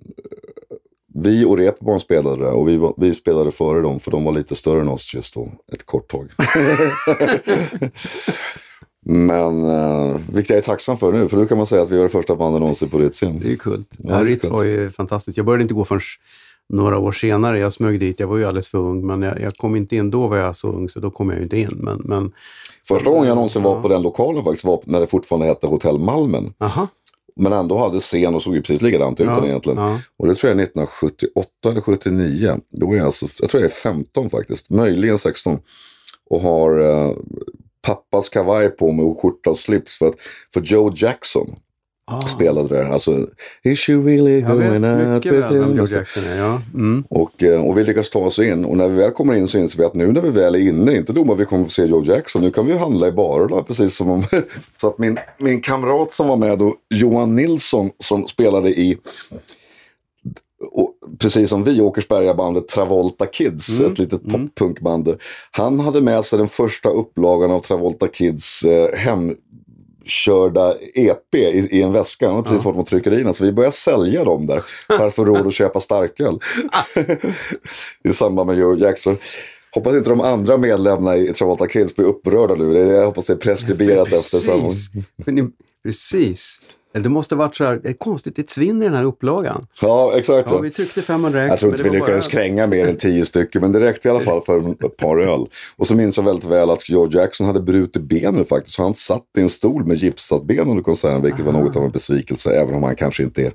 vi och Reeperbahn spelade det och vi, var, vi spelade före dem för de var lite större än oss just då, ett kort tag. Men eh, vilket jag är tacksam för nu, för nu kan man säga att vi var det första bandet någonsin på Ritz igen. Det är kul. Ja, Ritz var ju fantastiskt. Jag började inte gå förrän några år senare. Jag smög dit. Jag var ju alldeles för ung, men jag, jag kom inte in. Då var jag så ung, så då kom jag ju inte in. Men, men, Första gången jag någonsin var på den lokalen faktiskt var när det fortfarande hette Hotell Malmen. Aha. Men ändå hade scen och såg ju precis likadant ut Ja, egentligen. ja. Och det tror jag är 1978 eller 79. Då är jag, alltså, jag tror jag är 15 faktiskt, möjligen 16. Och har eh, pappas kavaj på mig och skjorta och slips. För, att, för Joe Jackson Ah, spelade där. Alltså, is she really going out with him? Alltså, Jackson. Ja. Mm. Och, eh, och vi lyckas ta oss in. Och när vi väl kommer in så inser vi att nu när vi väl är inne, inte då vi kommer få se Joe Jackson, nu kan vi ju handla i barerna precis som om... så att min, min kamrat som var med då, Johan Nilsson, som spelade i och, precis som vi, Åkersberga-bandet Travolta Kids, Mm, ett litet poppunkband. Han hade med sig den första upplagan av Travolta Kids eh, hemkörda EP i, i en väska. Han hade precis fått från tryckerierna, så vi började sälja dem där för att få råd att köpa starköl. I samband med Joe Jackson. Hoppas inte de andra medlemmarna i Travolta Kids blir upprörda nu. Jag hoppas det är preskriberat efter samma. Precis. Det måste varit så här, det är konstigt, det är ett svinn i den här upplagan. Ja, exakt. Ja, vi tryckte 500 ex. Jag tror inte vi lyckades bara- kränga mer än tio stycken, men det räckte i alla fall för ett par öl. Och så minns jag väldigt väl att Joe Jackson hade brutit benet faktiskt. Han satt i en stol med gipsat ben under konserten, vilket var något av en besvikelse. Även om han kanske inte är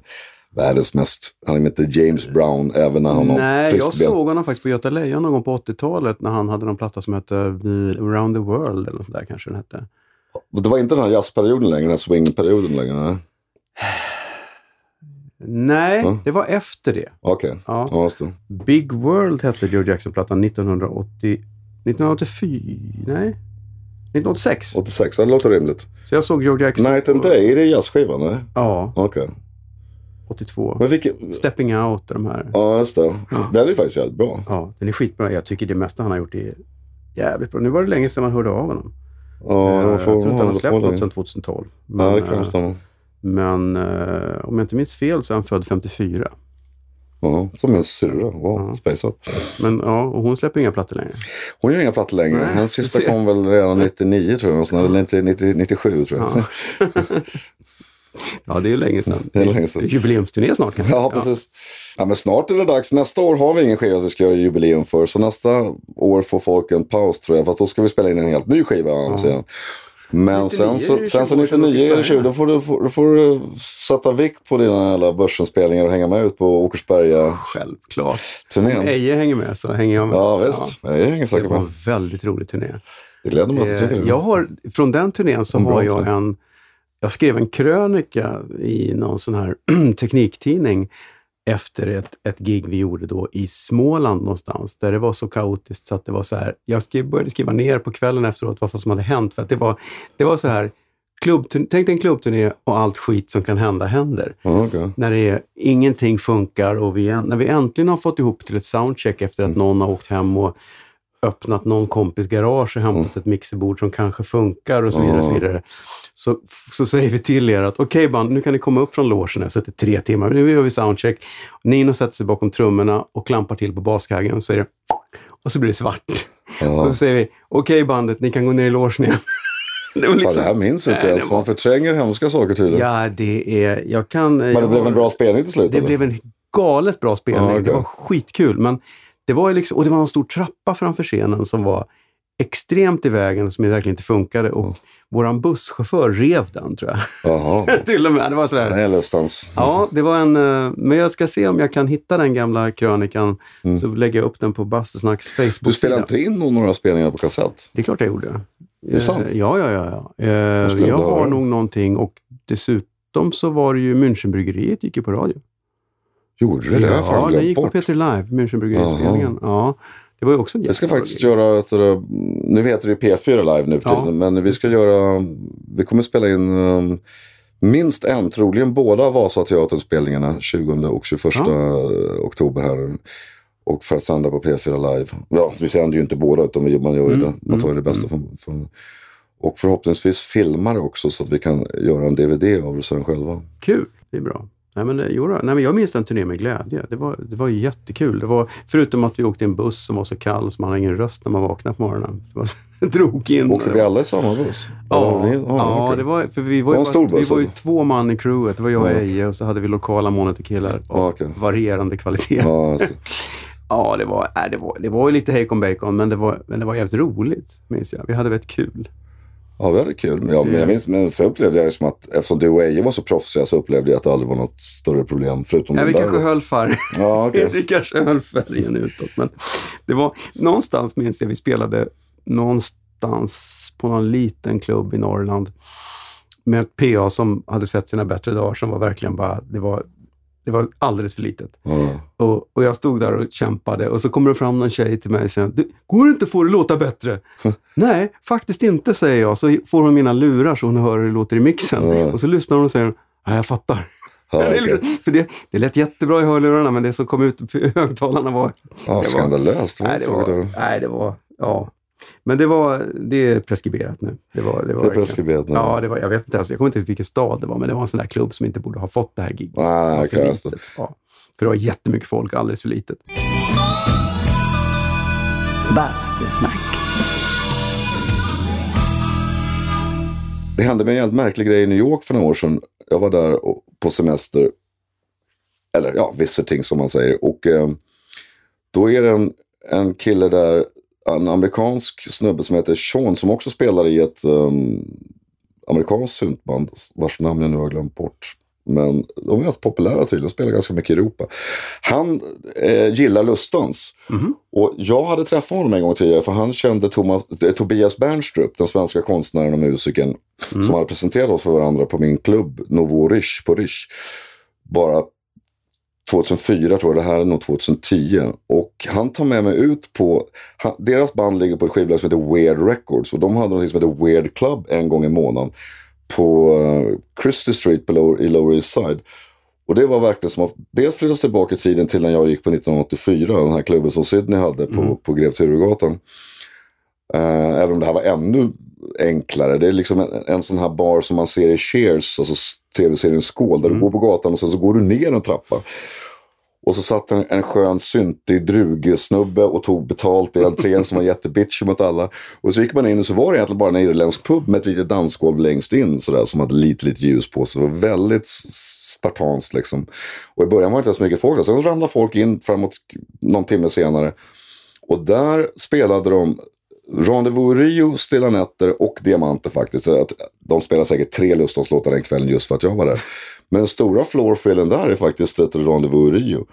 världens mest, han är inte James Brown, även när han har Nej, jag ben. såg honom faktiskt på Göta Lejon någon gång på 80-talet när han hade någon platta som hette The- Around the World eller något sånt där kanske den hette. Det var inte den här jazzperioden längre, den här swingperioden längre. Nej. Ja. det var efter det. Okej, Ja. ja, det. Big World hette Joe Jackson-plattan 1980... 1984? Nej? 1986. 86, det låter rimligt. Så jag såg George Jackson. Night and Day, är det jazzskivan? Nej? Ja, Okej. 82. Men vilken... Stepping Out och de här. Ja, just det. Ja. Den är faktiskt jävligt bra. Ja, den är skitbra. Jag tycker det mesta han har gjort är jävligt bra. Nu var det länge sedan man hörde av honom. Ja, Eh, jag jag får tror inte han har släppt något sedan 2012. Ja, Men, det kan eh, stämma. Men eh, om jag inte minns fel så är han född 54. Ja, som min syrra. Wow, Ja. spejsat. Men ja, och hon släpper inga plattor längre. Hon gör inga plattor längre. Nej, Hennes sista ser. kom väl redan 99 tror jag. Eller 90, 90, 97 tror jag. Ja. ja, det är länge sedan. Det är länge sedan. Det är jubileumsturné snart kanske. Ja, precis. Ja, men snart är det dags. Nästa år har vi ingen skiva vi ska göra jubileum för. Så nästa år får folk en paus tror jag. För att då ska vi spela in en helt ny skiva. Ja. Men 99 sen så, det sen så 20 år sedan 99 är det 20. Åkersberga. Då får du, får, får du sätta vick på dina jävla börsenspelningar och hänga med ut på Åkersberga-turnén. Självklart. Om Eje hänger med så hänger jag med. Ja, visst. Jag hänger Det säkert var med. en väldigt rolig turné. Det gläder mig att du tycker Eh, det. Jag har, från den turnén så har jag en... Jag skrev en krönika i någon sån här tekniktidning efter ett, ett gig vi gjorde då i Småland någonstans, där det var så kaotiskt så att det var så här, jag skrev, började skriva ner på kvällen efteråt vad som hade hänt, för att det var, det var så här, tänk dig en klubbturné och allt skit som kan hända händer. Okej. När det är, ingenting funkar och vi, när vi äntligen har fått ihop till ett soundcheck efter att någon har åkt hem och öppnat någon kompis garage och hämtat ett mixerbord som kanske funkar och så vidare. Och så, vidare. Så, så säger vi till er att okej band, nu kan ni komma upp från logen. Jag har suttit tre timmar, nu gör vi soundcheck. Nino sätter sig bakom trummorna och klampar till på baskaggen och säger och så blir det svart. Och Ja. så säger vi okej bandet, ni kan gå ner i logen igen. det var Fan, liksom, det här minns inte ens. Man förtränger hemska saker tydligen. Ja, det är, jag kan... Men det blev en bra spelning till slut? Det eller? blev en galet bra spelning. Ja, okej. Det var skitkul. Men det var liksom, och det var en stor trappa framför scenen som var extremt i vägen som verkligen inte funkade. Och våran busschaufför rev den, tror jag. Till och med. Det var sådär. Den är. Ja, det var en... eh, Men jag ska se om jag kan hitta den gamla krönikan. Så lägger jag upp den på Bastusnacks Mm. Du spelade Facebook-sida. inte in några spelningar på kassett? Det är klart jag gjorde. det sant? Eh, Ja, ja, ja. ja. Eh, Jag vilja har nog någonting och dessutom så var det ju Münchenbryggeriet gick ju på radio. Gjorde det? Det Ja, den glömt gick på bort. Peter Live, Münchenbryggerispelningen. Ja, det var ju också en Vi ska jättebra faktiskt grej. göra ett, eh, nu heter det ju P4 Live nu för Ja. tiden, men vi ska göra, vi kommer spela in um, minst en, troligen båda Vasateaterns spelningarna 20 och 21 oktober här. Och för att sända på P4 Live. Ja, vi sänder ju inte båda utan vi, man, gör Mm, det, man tar ju det bästa från, från och förhoppningsvis filmar det också så att vi kan göra en DVD av det sen själva. Kul, det är bra. Nej men, eh, jo, då. Nej, men jag minns den turnén med glädje. Det var, det var ju jättekul. Det var, förutom att vi åkte i en buss som var så kall så man hade ingen röst när man vaknade på morgonen. Det var, drog in. Åkte vi alla i samma buss? Ja, har ni- ja okej. det var, för vi var, ju Var en bara, vi buss var ju alltså? två man i crewet. Det var jag och Ja. Eje och så hade vi lokala monitorkillar av Ja, okej. varierande kvalitet. Ja, alltså. Ja, det var, nej, det var, det var ju lite hejkon bacon, men det var, men det var jävligt roligt, minns jag. Vi hade väldigt kul. Ja, vi hade kul. Ja, men jag minns, men sen upplevde jag det som att eftersom du och Eje var så proffsiga så upplevde jag att det aldrig var något större problem. Förutom den vi där. kanske höll färg. Ja, okej. vi kanske höll färgen utåt. Men det var, någonstans minns jag vi spelade någonstans på någon liten klubb i Norrland med ett PA som hade sett sina bättre dagar som var verkligen bara, det var, det var alldeles för litet. Ja. Och, och jag stod där och kämpade och så kommer det fram någon tjej till mig och säger "Du, Går det inte att få det låta bättre? Nej, faktiskt inte, säger jag. Så får hon mina lurar så hon hör hur det låter i mixen. Ja. Och så lyssnar hon och säger Ja, jag fattar. Ja, det, liksom, för det, det lät jättebra i hörlurarna, men det som kom ut i högtalarna var... ja, var- skandalöst. Var Nej, det att var, nej, det var... Ja. Men det var... Det är preskriberat nu. Det var, det var Det är preskriberat nu. Ja, det var, jag vet inte ens. Jag kommer inte ihåg vilken stad det var, men det var en sån där klubb som inte borde ha fått det här giget. Nej, Det var nej, för litet. Ja. För det var jättemycket folk, alldeles för litet. Bastusnack. Det hände mig en jävligt märklig grej i New York för några år sedan. Jag var där på semester. Eller ja, visiting som man säger. Och eh, då är det en, en kille där, en amerikansk snubbe som heter Sean som också spelar i ett um, amerikanskt syntband vars namn jag nu har glömt bort. Men de är rätt populära tydligen, spelar ganska mycket i Europa. Han eh, gillar Lustans. Och jag hade träffat honom en gång tidigare för han kände Thomas, eh, Tobias Bernstrup, den svenska konstnären och musikern, som hade presenterat oss för varandra på min klubb Novo Rysch på Rysch. Bara 2004 tror jag, det här är nog 2010. Och han tar med mig ut på, han, deras band ligger på ett skivbolag som heter Weird Records. Och de hade något som heter Weird Club en gång i månaden. På uh, Christie Street på lower, i Lower East Side. Och det var verkligen som att dels flyttas tillbaka i tiden till när jag gick på 1984, den här klubben som Sydney hade på, mm. på Grev Turegatan. Uh, även om det här var ännu enklare. Det är liksom en, en sån här bar som man ser i Cheers, alltså tv-serien Skål, där mm. du går på gatan och sen så går du ner en trappa. Och så satt en, en skön syntig drugesnubbe och tog betalt i entrén som var jättebitchig mot alla. Och så gick man in och så var det egentligen bara en irländsk pub med ett litet dansgolv längst in sådär som hade lite, lite ljus på sig. Det var väldigt spartanskt liksom. Och i början var det inte så mycket folk. Sen ramlade folk in framåt någon timme senare. Och där spelade de Rendezvous Rio, Stilla nätter och Diamanter faktiskt. De spelar säkert tre lustånslåtar den kvällen just för att jag var där. Men den stora floorfillen där är faktiskt ett Rendezvous Rio.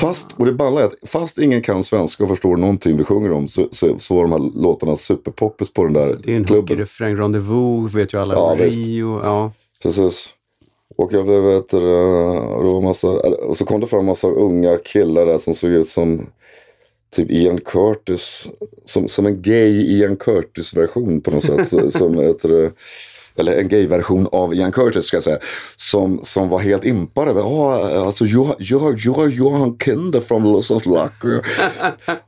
Fast, och det balla är att fast ingen kan svenska och förstår någonting vi sjunger om så, så, så var de här låtarna superpoppis på den där klubben. Det är en hockeyrefräng, Rendezvous vet ju alla. Ja, Rio, ja. Precis. Och jag blev, vet du, massa, och så kom det fram en massa unga killar där som såg ut som typ Ian Curtis, som, som en gay Ian Curtis-version på något sätt. som heter eller en gay-version av Ian Curtis ska jag säga, som, som var helt impad över, oh, alltså you're, you're, you're Johan Kinder from Los Angeles.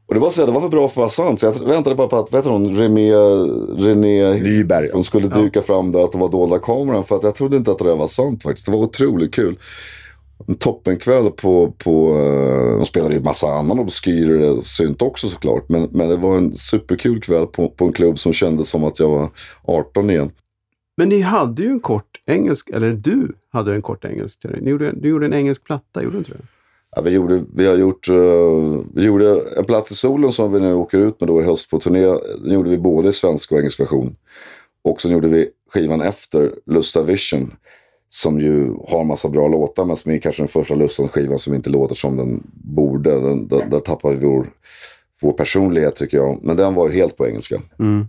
och det var, så, det var för bra för att vara sant, så jag väntade bara på att, vet hon, René, René Nyberg, hon skulle dyka ja. fram där att det var dolda kameran, för att jag trodde inte att det var sant faktiskt. Det var otroligt kul en toppenkväll på, på uh, de spelade ju massa annan obskyr synt också såklart. Men, men det var en superkul kväll på, på en klubb som kändes som att jag var 18 igen. Men ni hade ju en kort engelsk, eller du hade en kort engelsk. Ni gjorde, du gjorde en engelsk platta, gjorde du inte det? Ja, vi, gjorde, vi har gjort uh, vi gjorde en platta i solen som vi nu åker ut med då i höst på turné. Den gjorde vi både i svensk och engelsk version. Och sen gjorde vi skivan efter, Lusta Vision. Som ju har massa bra låtar men som är kanske den första Lustans-skivan som inte låter som den borde. Den, där, där tappar vi vår, vår personlighet tycker jag. Men den var ju helt på engelska. Mm.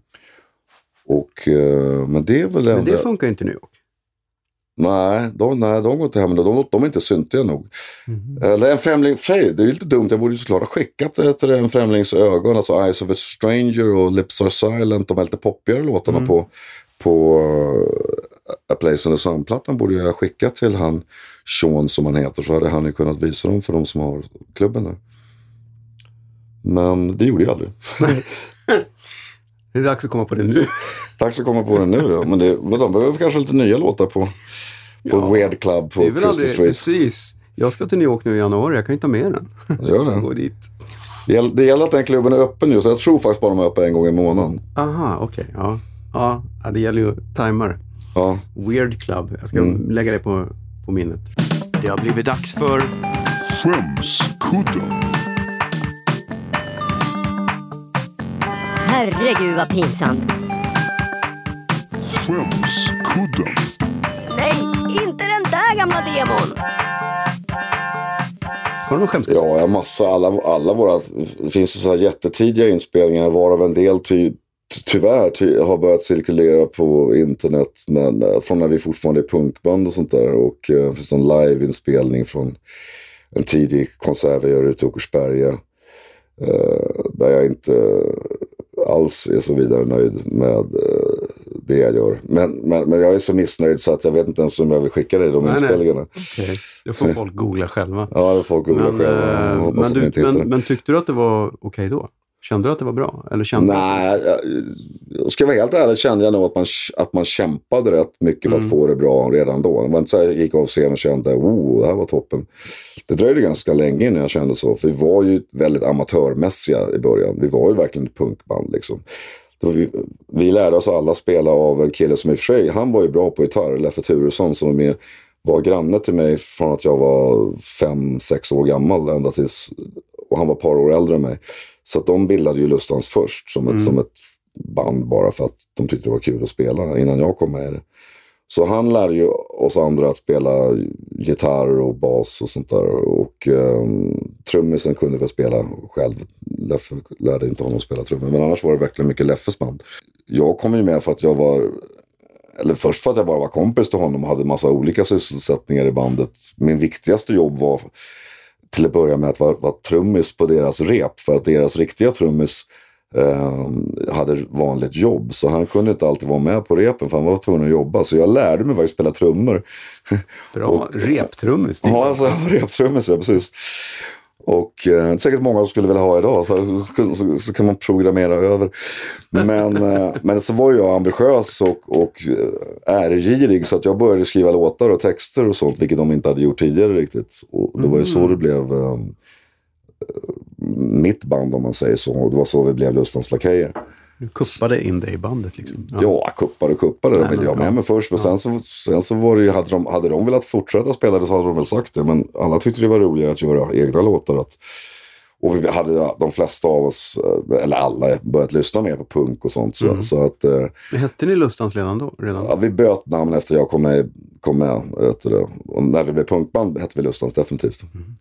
Och, uh, men det är väl Men det funkar inte i New York? Nej, de, nej, de går inte hem. De, de är inte syntiga nog. Mm. Eller en främling, frej, det är lite dumt. Jag borde ju såklart ha skickat ett, En främlings ögon, alltså Eyes of a Stranger och Lips Are Silent, de här lite poppigare låtarna mm. på, på A Place in the Sun-plattan borde jag skickat till han Sean som han heter. Så hade han ju kunnat visa dem för de som har klubben där. Men det gjorde jag aldrig. Det är dags att komma på det nu. dags att komma på det nu då. Men, det, de behöver kanske lite nya låtar på, på ja, Weird Club på Christie Street. Precis. Jag ska till New York nu i januari, jag kan ju ta med den. Gör det. Gå dit. Det gäller, det gäller att den klubben är öppen just. Jag tror faktiskt bara de är öppen en gång i månaden. Aha, okej. Okay. Ja. ja, det gäller ju tajmar. Ja. Weird Club. Jag ska mm. lägga det på, på minnet. Det har blivit dags för Skämskudden. Herregud vad pinsamt. Skämskudden. Nej, inte den där gamla demon. Har du någon skämskudde? Ja, en massa. Alla, alla våra, det finns så här jättetidiga inspelningar varav en del ty, tyvärr ty, har börjat cirkulera på internet. Men uh, från när vi fortfarande är punkband och sånt där. Och det finns en liveinspelning från en tidig konsert vi gör ute i Åkersberga. Uh, där jag inte alls är så vidare nöjd med uh, det jag gör. Men, men, men, jag är så missnöjd så att jag vet inte ens om jag vill skicka dig de nej, inspelningarna. Nej. Okay. Det får folk googla själva. ja, det får folk googla men, själva. Uh, men, du, men, men, tyckte du att det var okej okay då? Kände du att det var bra? Eller kände Nej, jag, ska jag vara helt ärlig kände jag nog att man, att man kämpade rätt mycket för att mm. få det bra redan då. Det var inte så att jag gick av scenen och kände oh, det här var toppen. Det dröjde ganska länge innan jag kände så. För vi var ju väldigt amatörmässiga i början. Vi var ju verkligen ett punkband liksom. Vi, vi lärde oss alla spela av en kille som i och för sig, han var ju bra på gitarr, Leffe Turesson som var med var granne till mig från att jag var fem, sex år gammal ända tills, och han var ett par år äldre än mig. Så de bildade ju Lustans först som ett, mm. som ett band bara för att de tyckte det var kul att spela innan jag kom med det. Så han lärde ju oss andra att spela gitarr och bas och sånt där. Och um, trummisen kunde väl spela själv. Leffe lärde inte honom spela trummor. Men annars var det verkligen mycket Leffes band. Jag kom ju med för att jag var eller först för att jag bara var kompis till honom och hade massa olika sysselsättningar i bandet. Min viktigaste jobb var till att börja med att vara, vara trummis på deras rep. För att deras riktiga trummis eh, hade vanligt jobb. Så han kunde inte alltid vara med på repen för han var tvungen att jobba. Så jag lärde mig faktiskt spela trummor. Bra. Reptrummis. Ja, alltså, jag var reptrummis, ja precis. Och eh, säkert många skulle vilja ha idag, så, så, så kan man programmera över. Men, eh, men så var jag ambitiös och, och eh, äregirig så att jag började skriva låtar och texter och sånt, vilket de inte hade gjort tidigare riktigt. Och det var ju så det blev eh, mitt band om man säger så. Och det var så vi blev Lustans Lakejer. Du kuppade in dig i bandet liksom. Ja, kuppade och kuppade. Det ville jag med mig först. Men Ja. sen så, sen så var det ju, hade de, hade de velat fortsätta spela det så hade de väl sagt det. Men alla tyckte det var roligare att göra egna låtar. Att, och vi hade de flesta av oss, eh, eller alla, börjat lyssna mer på punk och sånt. Så, Mm. så att eh, Men hette ni Lustans redan då? Redan? ja, vi böt namn efter jag kom med. Kom med. Och när vi blev punkband hette vi Lustans definitivt. Mm.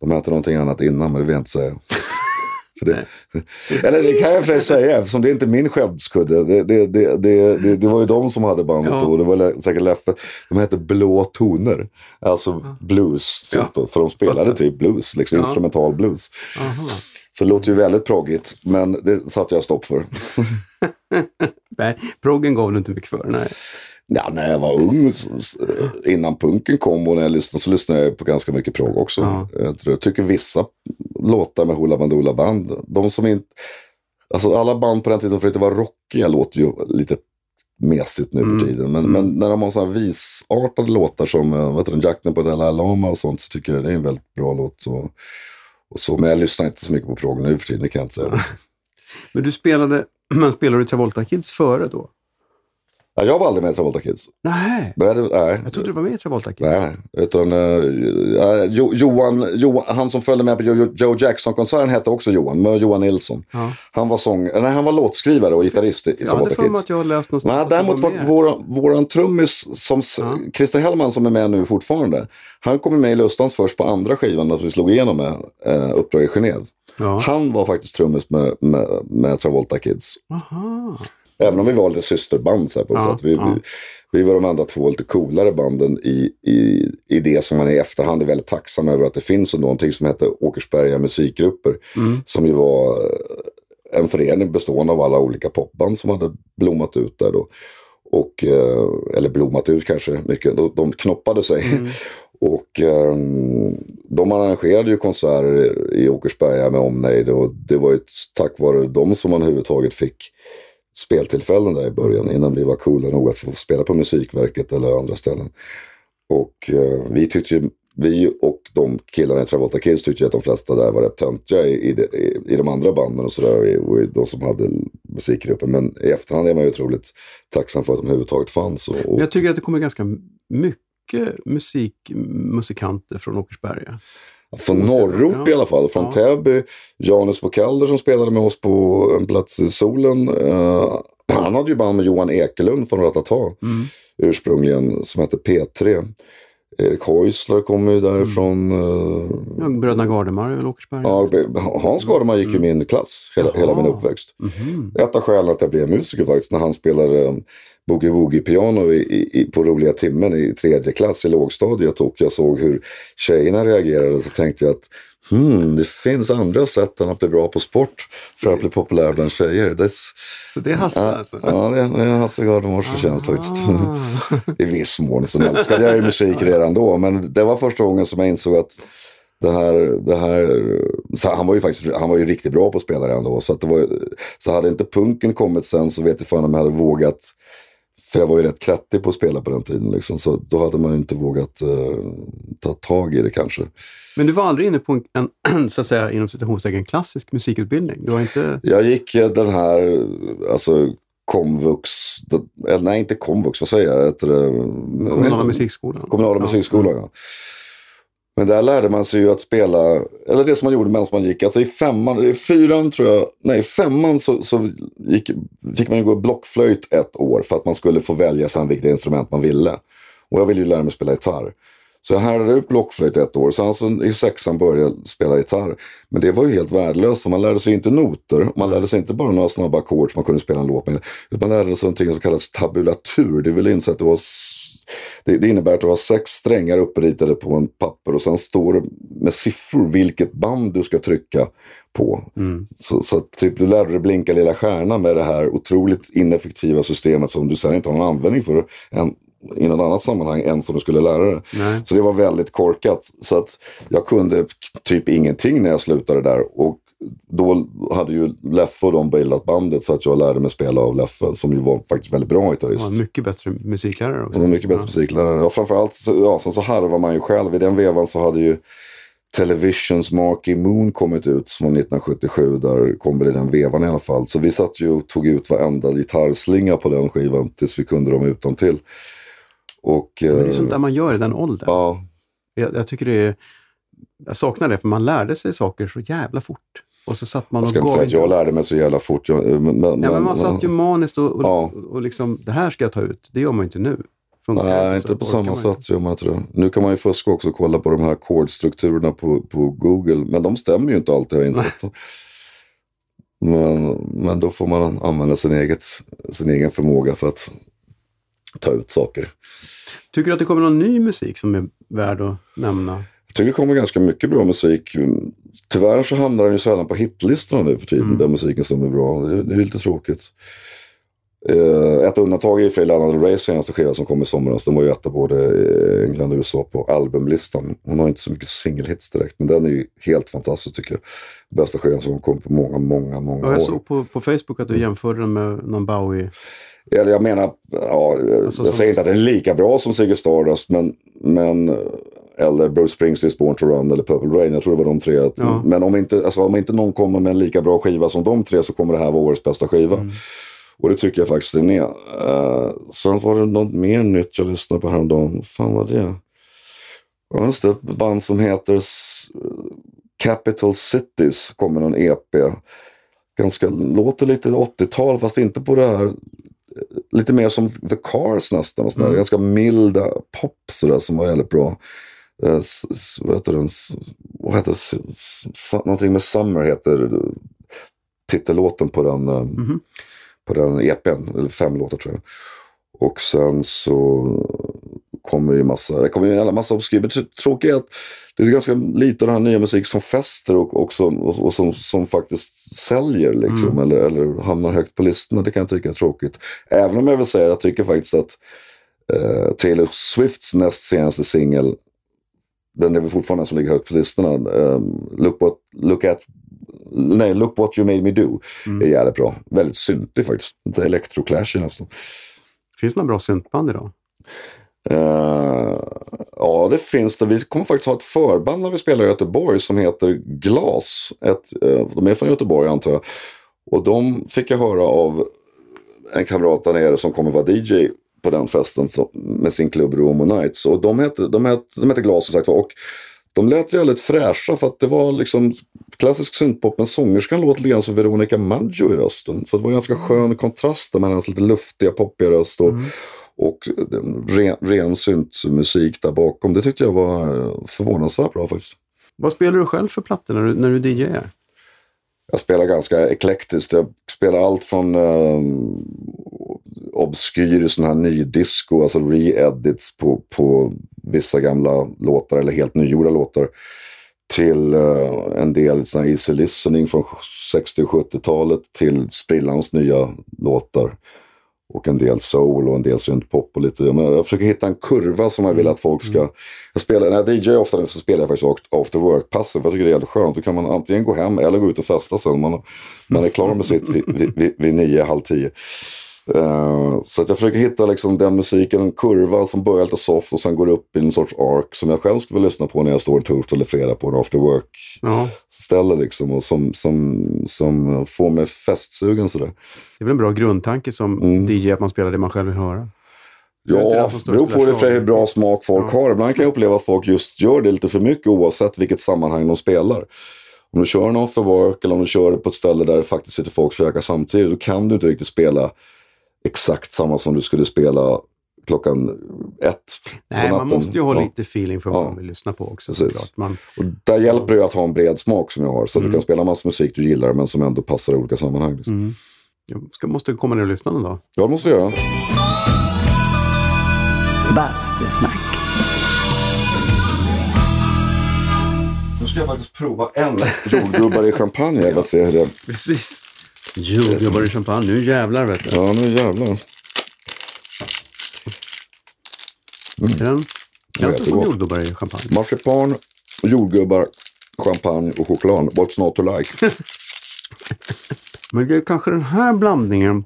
De hette någonting annat innan, men det vill jag inte säga. Det, eller det kan jag för säga, eftersom det är inte min skämskudde. Det, det, det, det, det, var ju de som hade bandet Ja. då. Det var säkert Leffe. De hette Blå toner. Alltså blues. Typ Ja. för de spelade typ blues, liksom Ja. instrumental blues. Aha. Så det låter ju väldigt proggigt, men det satte jag stopp för. Nej, proggen gav du inte mycket för. Nej. Ja, när jag var ung, innan punken kom och när jag lyssnade så lyssnade jag på ganska mycket progg också. Ja. Jag, tror, jag tycker vissa låtar med Hoola Bandoola Band, de som inte... Alltså alla band på den tiden som försökte vara rockiga låter ju lite mesigt nu Mm. för tiden. Men, Mm. men när de har sådana visartade låtar som eh, heter den, Jakten på Dalai Lama och sånt så tycker jag det är en väldigt bra låt. Så, och så, men jag lyssnar inte så mycket på progg nu för tiden, det kan jag inte säga. Men du spelade, men spelade du Travolta Kids före då? Ja, jag var aldrig med i Travolta Kids. Nej, Nej, det, nej. jag trodde du var med i Travolta Kids. Nej, utan eh, jo, Johan, Johan, han som följde med på Jo- Joe Jackson-konserten hette också Johan, men Johan Nilsson. Ja. Han var, sång, nej, han var låtskrivare och gitarrist i, i Jag hade Travolta för mig Kids. att jag har läst någonstans Nej, att däremot var var våran, våran trummis, som, Ja. Christer Hellman som är med nu fortfarande, han kom med i Lustans först på andra skivan när vi slog igenom med eh, Uppdrag i Genève. Ja. Han var faktiskt trummis med, med, med Travolta Kids. Aha. Även om vi var lite systerband så på Ja, sätt. Vi, ja. vi, vi var de enda två lite coolare banden i, i, i det som man i efterhand är väldigt tacksam över att det finns någonting som heter Åkersberga musikgrupper. Mm. Som ju var eh, en förening bestående av alla olika popband som hade blommat ut där då. Och, eh, eller blommat ut kanske mycket, de, de knoppade sig. Mm. Och eh, de arrangerade ju konserter i Åkersberga med omnejd och det var ju tack vare dem som man överhuvudtaget fick speltillfällen där i början innan vi var coola nog att få spela på Musikverket eller andra ställen. Och eh, vi tyckte ju, vi och de killarna i Travolta Kids tyckte ju att de flesta där var rätt töntiga i, i, de- i, i de andra banden och sådär. Och i de som hade musikgruppen. Men i efterhand är man ju otroligt tacksam för att de överhuvudtaget fanns. Och, och, jag tycker att det kommer ganska mycket musik, musikanter från Åkersberga. Från norrort Ja. i alla fall. Från Ja. Täby. Janus Bokalder som spelade med oss på en plats i solen. eh, han hade ju band med Johan Ekelund från Ratata. Mm. Ursprungligen som hette P3. Erik Heusler kommer ju därifrån. eh, Ja, Bröderna Gardemar är väl Åkersberga? ja, Hans Gardeman gick ju min klass hela, hela min uppväxt. Mhm. Ett av skälen att jag blev musiker faktiskt när han spelade um, Boogie Woogie piano i, i, i, på roliga timmen i tredje klass i lågstadiet och jag såg hur tjejerna reagerade så tänkte jag att hmm, det finns andra sätt än att bli bra på sport för att bli populär bland tjejer. Det, Så det är Hasse ja, alltså? ja, det det är Hasse Gardemars förtjänst faktiskt. Ah. I viss mån. Sen älskade jag ju musik redan då. Men det var första gången som jag insåg att det här, det här han var ju faktiskt han var ju riktigt bra på att spela redan då. Så, att det var, så hade inte punken kommit sen så vet jag fan om jag hade vågat. För jag var ju rätt krattig på att spela på den tiden. Liksom, så då hade man ju inte vågat eh, ta tag i det kanske. Men du var aldrig inne på en, en så att säga inom citationstecken klassisk musikutbildning? Du var inte... Jag gick eh, den här, alltså komvux, eller nej inte komvux, vad säger jag? Heter det, Kommunala musikskolan? Kommunala Ja. musikskolan, ja. Men där lärde man sig ju att spela, eller det som man gjorde medan man gick, alltså i femman, i fyran tror jag, nej i femman så, så gick, fick man ju gå blockflöjt ett år för att man skulle få välja sen vilket instrument man ville. Och jag ville ju lära mig spela gitarr. Så jag härdade ut blockflöjt ett år, sen så i sexan började jag spela gitarr. Men det var ju helt värdelöst, för man lärde sig inte noter, man lärde sig inte bara några snabba ackord som man kunde spela en låt med. Utan man lärde sig någonting som kallas tabulatur, det vill inse att det var det, det innebär att du har sex strängar uppritade på en papper och sen står det med siffror vilket band du ska trycka på. Mm. Så, så typ, du lärde dig blinka lilla stjärna med det här otroligt ineffektiva systemet som du sen inte har någon användning för än, i något annat sammanhang än som du skulle lära dig. Nej. Så det var väldigt korkat. Så att jag kunde typ ingenting när jag slutade där. Och då hade ju Leffe och de bildat bandet så att jag lärde mig spela av Leffe som ju var faktiskt väldigt bra gitarrist. Ja, mycket bättre musiklärare också. Var mycket bättre musiklärare. Ja, framförallt, så- ja, sen så harvar man ju själv. I den vevan så hade ju Televisions Marky Moon kommit ut från 1977. Där kom väl i den vevan i alla fall. Så vi satt ju och tog ut varenda gitarrslinga på den skivan tills vi kunde dem utan till. Och, Men det är eh, sånt där man gör i den åldern. ja, Jag, jag tycker det är... Jag saknar det, för man lärde sig saker så jävla fort. Och så satt man jag och ska inte gav säga att jag lärde mig så jävla fort. Jag, men, men, Ja, men man satt ju maniskt och, och, Ja. och liksom, det här ska jag ta ut. Det gör man ju inte nu. Funkar Nej, inte på samma sätt gör man inte det. Nu kan man ju fuska också och kolla på de här ackordstrukturerna på, på Google. Men de stämmer ju inte alltid har jag insett. Men, men då får man använda sin, eget, sin egen förmåga för att ta ut saker. Tycker du att det kommer någon ny musik som är värd att nämna? Jag tycker det kommer ganska mycket bra musik. Tyvärr så hamnar den ju sällan på hitlistorna nu för tiden, Mm. den musiken som är bra. Det, det är lite tråkigt. Eh, ett undantag är ju Lana Del Reys senaste skiva som kom i somras. Den var ju etta både i England och USA på albumlistan. Hon har inte så mycket singelhits direkt, men den är ju helt fantastisk tycker jag. Bästa skivan som kom på många, många, många Ja, jag år. såg på, på Facebook att du jämförde den med någon Bowie. Eller jag menar, ja, Alltså, jag som- säger inte att den är lika bra som Ziggy Stardust, men, men eller Bruce Springsteens Born to Run eller Purple Rain. Jag tror det var de tre. Ja. Men om inte, alltså, om inte någon kommer med en lika bra skiva som de tre så kommer det här vara årets bästa skiva. Mm. Och det tycker jag faktiskt den är. Uh, sen var det något mer nytt jag lyssnade på häromdagen. Fan var det? Ja, just det. Ett band som heter Capital Cities. Kommer någon EP. Ganska, låter lite 80-tal fast inte på det här. Lite mer som The Cars nästan. Och sådär. Mm. Ganska milda pop sådär, som var väldigt bra. Eh, vad heter den? Vad heter Någonting med Summer heter titellåten på den. eh, Mhm. på den EPn, eller fem låtar tror jag. Och sen så kommer ju massa, det kommer ju en massa obskyr. Det tråkiga är att det är ganska lite av den här nya musik som fäster och, och, som, och, och som, som faktiskt säljer liksom. Mm. Eller, eller hamnar högt på listorna. Det kan jag tycka är tråkigt. Även om jag vill säga, jag tycker faktiskt att eh, Taylor Swifts näst senaste singel den är väl fortfarande den som ligger högt på listorna. Eh, look, what, look at Nej, Look What You Made Me Do Mm. är jävligt bra. Väldigt syntig faktiskt. Lite electroclash nästan. Finns det några bra syntband idag? Eh, ja, det finns det. Vi kommer faktiskt ha ett förband när vi spelar i Göteborg som heter Glas. Ett, eh, de är från Göteborg antar jag. Och de fick jag höra av en kamrat där nere som kommer vara DJ på den festen så, med sin klubb Romo Nights. Och de hette, de hette, de hette Glas som sagt var. Och de lät jävligt fräscha för att det var liksom klassisk syntpop. Men sångerskan låter lite grann som Veronica Maggio i rösten. Så det var en ganska skön kontrast med hennes lite luftiga, poppiga röst. Och, och en ren, ren syntmusik där bakom. Det tyckte jag var eh, förvånansvärt bra faktiskt. Vad spelar du själv för plattor när du, när du DJar? Jag spelar ganska eklektiskt. Jag spelar allt från um, obskyr sån här ny disco, alltså re-edits på, på vissa gamla låtar eller helt nygjorda låtar. Till eh, en del sån här easy listening från 60 och 70-talet till sprillans nya låtar. Och en del soul och en del syntpop och lite. Men jag försöker hitta en kurva som jag vill att folk ska... Jag spelar, när jag DJar ofta nu så spelar jag faktiskt after work-passen. För jag tycker det är jävligt skönt. Då kan man antingen gå hem eller gå ut och festa sen. Man, man är klar med sitt vid, vid, vid, vid nio, halv tio. Eh, så att jag försöker hitta liksom den musiken, en kurva som börjar lite soft och sen går upp i en sorts ark som jag själv skulle vilja lyssna på när jag står en torsdag eller fredag på en after work-ställe Ja, liksom. Och som, som, som får mig festsugen sådär. det är väl en bra grundtanke som Mm. DJ att man spelar det man själv vill höra. Det Ja, och beror på det för hur bra smak folk Ja. har. Ibland kan jag uppleva att folk just gör det lite för mycket oavsett vilket sammanhang de spelar. Om du kör en after work eller om du kör det på ett ställe där det faktiskt sitter folk och käkar samtidigt, då kan du inte riktigt spela exakt samma som du skulle spela klockan ett Nej, på man måste ju ha Ja. lite feeling för vad Ja. man vill lyssna på också. Man, Och där hjälper det att ha en bred smak som jag har. Så att Mm. du kan spela massa musik du gillar men som ändå passar i olika sammanhang. Liksom. mm. Jag ska, måste komma ner och lyssna någon dag. Ja, det måste du göra. Bastusnack. Nu ska jag faktiskt prova en jordgubbar i champagne. Jag vill se hur det Precis. Jordgubbar i champagne. Nu jävlar vet du. Ja, nu jävlar. Den känns det som jättegott. jordgubbar i champagne. Marsipan, jordgubbar, champagne och choklad. What's not to like? Men det är kanske den här blandningen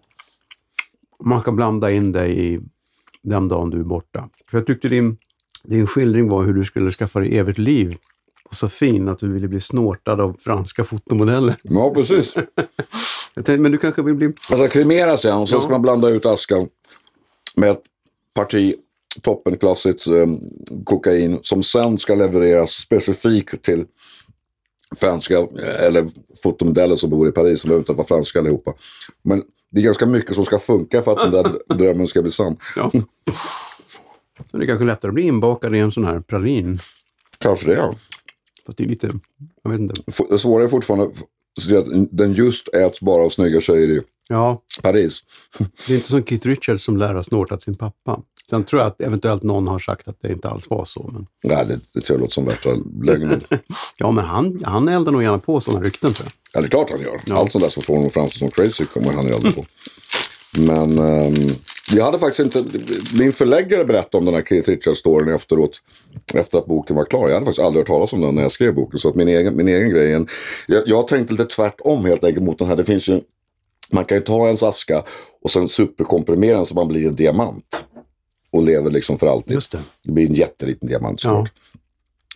man ska blanda in dig i den dagen du är borta. För jag tyckte din, din skildring var hur du skulle skaffa dig evigt liv. Och så fin att du ville bli snortad av franska fotomodeller. Ja, precis. Tänkte, men du kanske vill bli... Alltså kremera sen och så Ja. ska man blanda ut askan med ett parti toppenklassigt eh, kokain som sen ska levereras specifikt till franska eh, eller fotomodeller som bor i Paris som behöver inte vara franska allihopa. Men det är ganska mycket som ska funka för att den där drömmen ska bli sann. Ja. Det är kanske lättare att bli inbakad i en sån här pralin. Kanske det. Ja. Fast det är lite... Jag vet inte. Det svåra är fortfarande att den just äts bara av snygga tjejer i Ja, Paris. det är inte som Keith Richards som lär ha snortat sin pappa. Sen tror jag att eventuellt någon har sagt att det inte alls var så. Men... Nej, det, det tror jag låter som värsta lögnen. Ja, men han, han eldar nog gärna på sådana rykten tror jag. Ja, det är klart han gör. Ja. Allt sånt där som får honom att framstå som crazy kommer han ju aldrig på. Men ehm, jag hade faktiskt inte... Min förläggare berättade om den här Keith Richards-storyn efteråt. Efter att boken var klar. Jag hade faktiskt aldrig hört talas om den när jag skrev boken. Så att min egen, min egen grej... en- Jag, jag tänkte lite tvärtom helt enkelt mot den här. Det finns ju... Man kan ju ta ens aska och sen superkomprimera den så man blir en diamant. Och lever liksom för alltid. Just det. Det blir en jätteliten diamant Ja.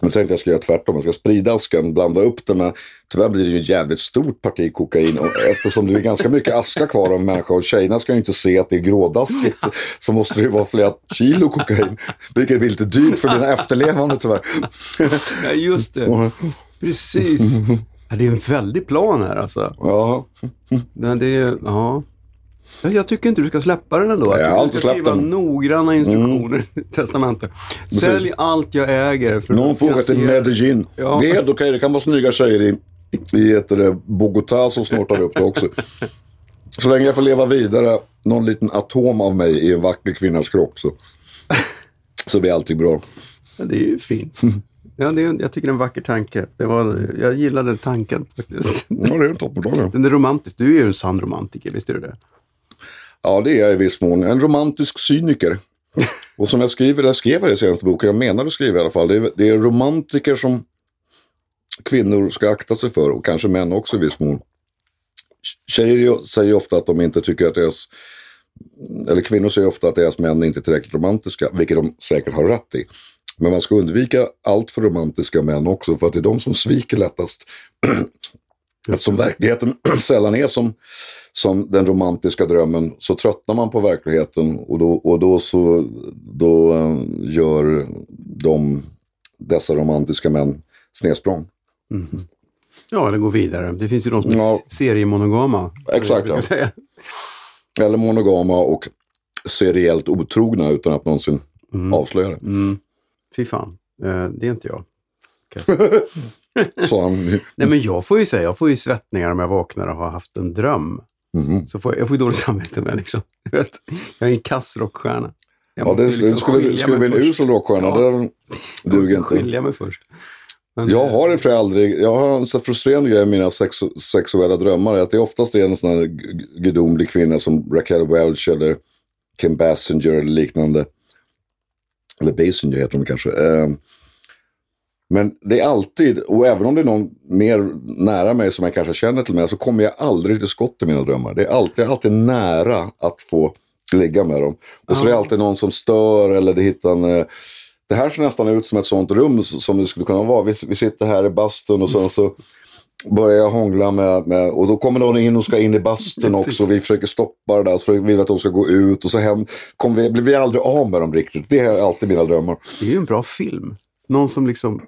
Men jag tänkte jag ska göra tvärtom. Jag ska sprida askan, blanda upp den med... Tyvärr blir det ju ett jävligt stort parti kokain. Och eftersom det är ganska mycket aska kvar av en människa och tjejerna ska ju inte se att det är grådaskigt. Så, så måste det ju vara flera kilo kokain. Vilket blir lite dyrt för mina efterlevande tyvärr. Ja, just det. Precis. Det är en väldig plan här alltså. Ja, Men det är, ja. Ja, Jag tycker inte du ska släppa den ändå. Jag har du alltid ska släppt skriva den. Mm. noggranna instruktioner i testamentet. Sälj allt jag äger. För någon åka till Medellin. Ja. Det är helt okej. Det kan vara snygga tjejer i, i ett, eh, Bogotá som snortar upp det också. Så länge jag får leva vidare, någon liten atom av mig i en vacker kvinnas kropp så, så blir allting bra. Ja, det är ju fint. Ja, det är, jag tycker det är en vacker tanke. Det var, jag gillar den tanken faktiskt. Ja, det är en toppendag. Den är romantisk. Du är ju en sann romantiker, visst är du det? Ja, det är jag i viss mån. En romantisk cyniker. Och som jag skriver, jag skrev i den senaste boken, jag menar att skriva i alla fall, det är, det är romantiker som kvinnor ska akta sig för och kanske män också i viss mån. Tjejer säger ofta att de inte tycker att deras, eller kvinnor säger ofta att deras män inte är tillräckligt romantiska, vilket de säkert har rätt i. Men man ska undvika allt för romantiska män också, för att det är de som sviker lättast. Eftersom verkligheten sällan är som, som den romantiska drömmen så tröttnar man på verkligheten och då, och då, så, då eh, gör de, dessa romantiska män snedsprång. Ja, eller gå vidare. Det finns ju de som är Ja. seriemonogama. Exakt, ja. Eller monogama och seriellt otrogna utan att någonsin avslöja det. Mm. Fy fan, eh, det är inte jag. jag. Så han, Nej, men jag får ju säga, jag får ju svettningar om jag vaknar och har haft en dröm. Mhm. Så får jag, jag får ju dåligt samvete med liksom. Du vet, Jag är en kass rockstjärna. Jag ja, det, liksom det skulle, skulle bli en usel rockstjärna. Ja. Det Jag duger inte. skilja mig först. Men, Jag har för sig aldrig, jag har en så frustrerande grej i mina sex, sexuella drömmar. Att det oftast är en sån här gu- gudomlig kvinna som Raquel Welch eller Kim Basinger eller liknande. Eller Basinger heter de kanske. Men det är alltid, och även om det är någon mer nära mig som jag kanske känner till mig, så kommer jag aldrig till skott i mina drömmar. Det är alltid, alltid nära att få ligga med dem. Och så är det alltid någon som stör eller det hittar en... eh, Det här ser nästan ut som ett sånt rum som det skulle kunna vara. Vi, vi sitter här i bastun och sen så börjar jag hångla med, med och då kommer någon in och ska in i bastun också. Vi försöker stoppa det där, så vi vill att de ska gå ut och så hem, kommer vi, blir vi aldrig av med dem riktigt. Det är alltid mina drömmar. Det är ju en bra film. Någon som liksom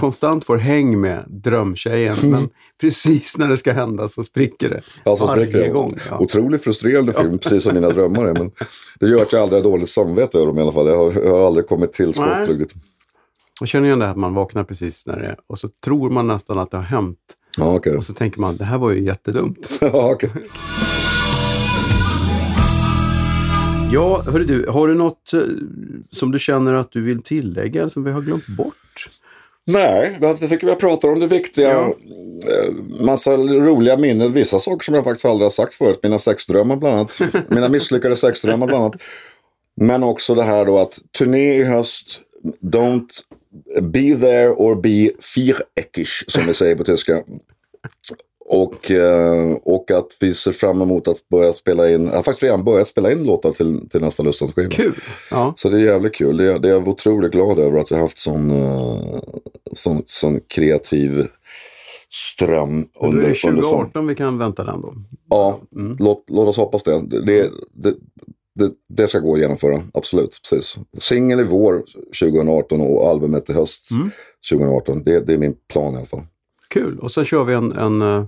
konstant får häng med drömtjejen, Mm. men precis när det ska hända så spricker det. Alltså Varje spricker jag. gång. Ja. Otroligt frustrerande film, precis som mina drömmar är. Men det gör att jag aldrig har dåligt samvete över dem i alla fall. Jag har, jag har aldrig kommit till skott riktigt. Och känner igen det här att man vaknar precis när det är och så tror man nästan att det har hänt. Ja, okej. Och så tänker man, det här var ju jättedumt. Ja, okej. Ja, hörru du, har du något eh, som du känner att du vill tillägga eller som vi har glömt bort? Nej, jag tycker vi pratar om det viktiga. Ja. Eh, Massa roliga minnen. Vissa saker som jag faktiskt aldrig har sagt förut. Mina sexdrömmar bland annat. Mina misslyckade sexdrömmar bland annat. Men också det här då att turné i höst. Don't be there or be viereckig som vi säger på tyska. Och, eh, och att vi ser fram emot att börja spela in, jag har faktiskt redan börjat spela in låtar till, till nästa Lustans skiva. Kul! Ja, Så det är jävligt kul. Det är, det är jag otroligt glad över att jag har haft sån, uh, sån, sån kreativ ström då är under, det under sån. 2018 vi kan vänta den då. Ja, Mm. låt, låt oss hoppas det. Det, det, det, det. det ska gå att genomföra, absolut. Precis. Singel i vår 2018 och albumet i höst Mm. 2018. Det, det är min plan i alla fall. Kul! Och sen kör vi en, en eh,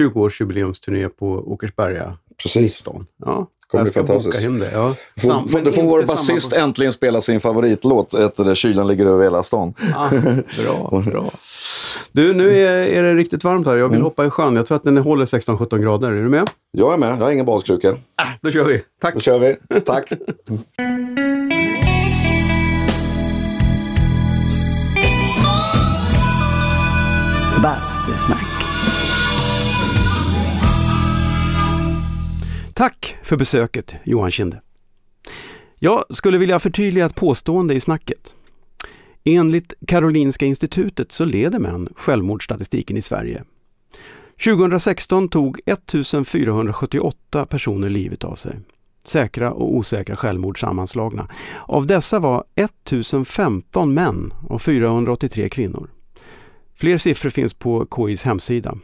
20-årsjubileumsturné på Åkersberga Precis. 19. Ja, Kommer bli fantastiskt. hem det. Ja. Sam- får, då får vår samma basist på- äntligen spela sin favoritlåt, efter det Kylan ligger över hela stan. Ah, bra, bra. Du, nu är, är det riktigt varmt här. Jag vill Mm. hoppa i sjön. Jag tror att den håller 16-17 grader. Är du med? Jag är med, jag har ingen badkruka. Då kör vi. Tack! Då kör vi. Tack. Bastusnack. Tack för besöket, Johan Kinde. Jag skulle vilja förtydliga ett påstående i snacket. Enligt Karolinska institutet så leder män självmordsstatistiken i Sverige. 2016 tog 1478 personer livet av sig. Säkra och osäkra självmord sammanslagna. Av dessa var 1015 män och 483 kvinnor. Fler siffror finns på KIs hemsida.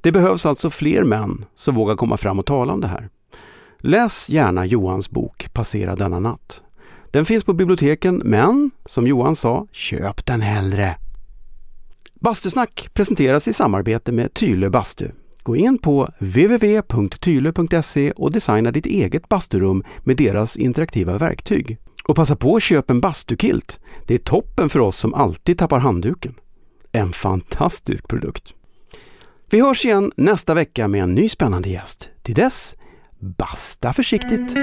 Det behövs alltså fler män som vågar komma fram och tala om det här. Läs gärna Johans bok Passera denna natt. Den finns på biblioteken men, som Johan sa, köp den hellre. Bastusnack presenteras i samarbete med Tylö Bastu. Gå in på www.tylö.se och designa ditt eget basturum med deras interaktiva verktyg. Och passa på att köpa en bastukilt. Det är toppen för oss som alltid tappar handduken. En fantastisk produkt. Vi hörs igen nästa vecka med en ny spännande gäst. Till dess, basta försiktigt!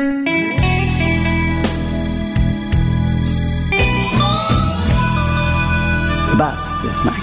Bastusnack.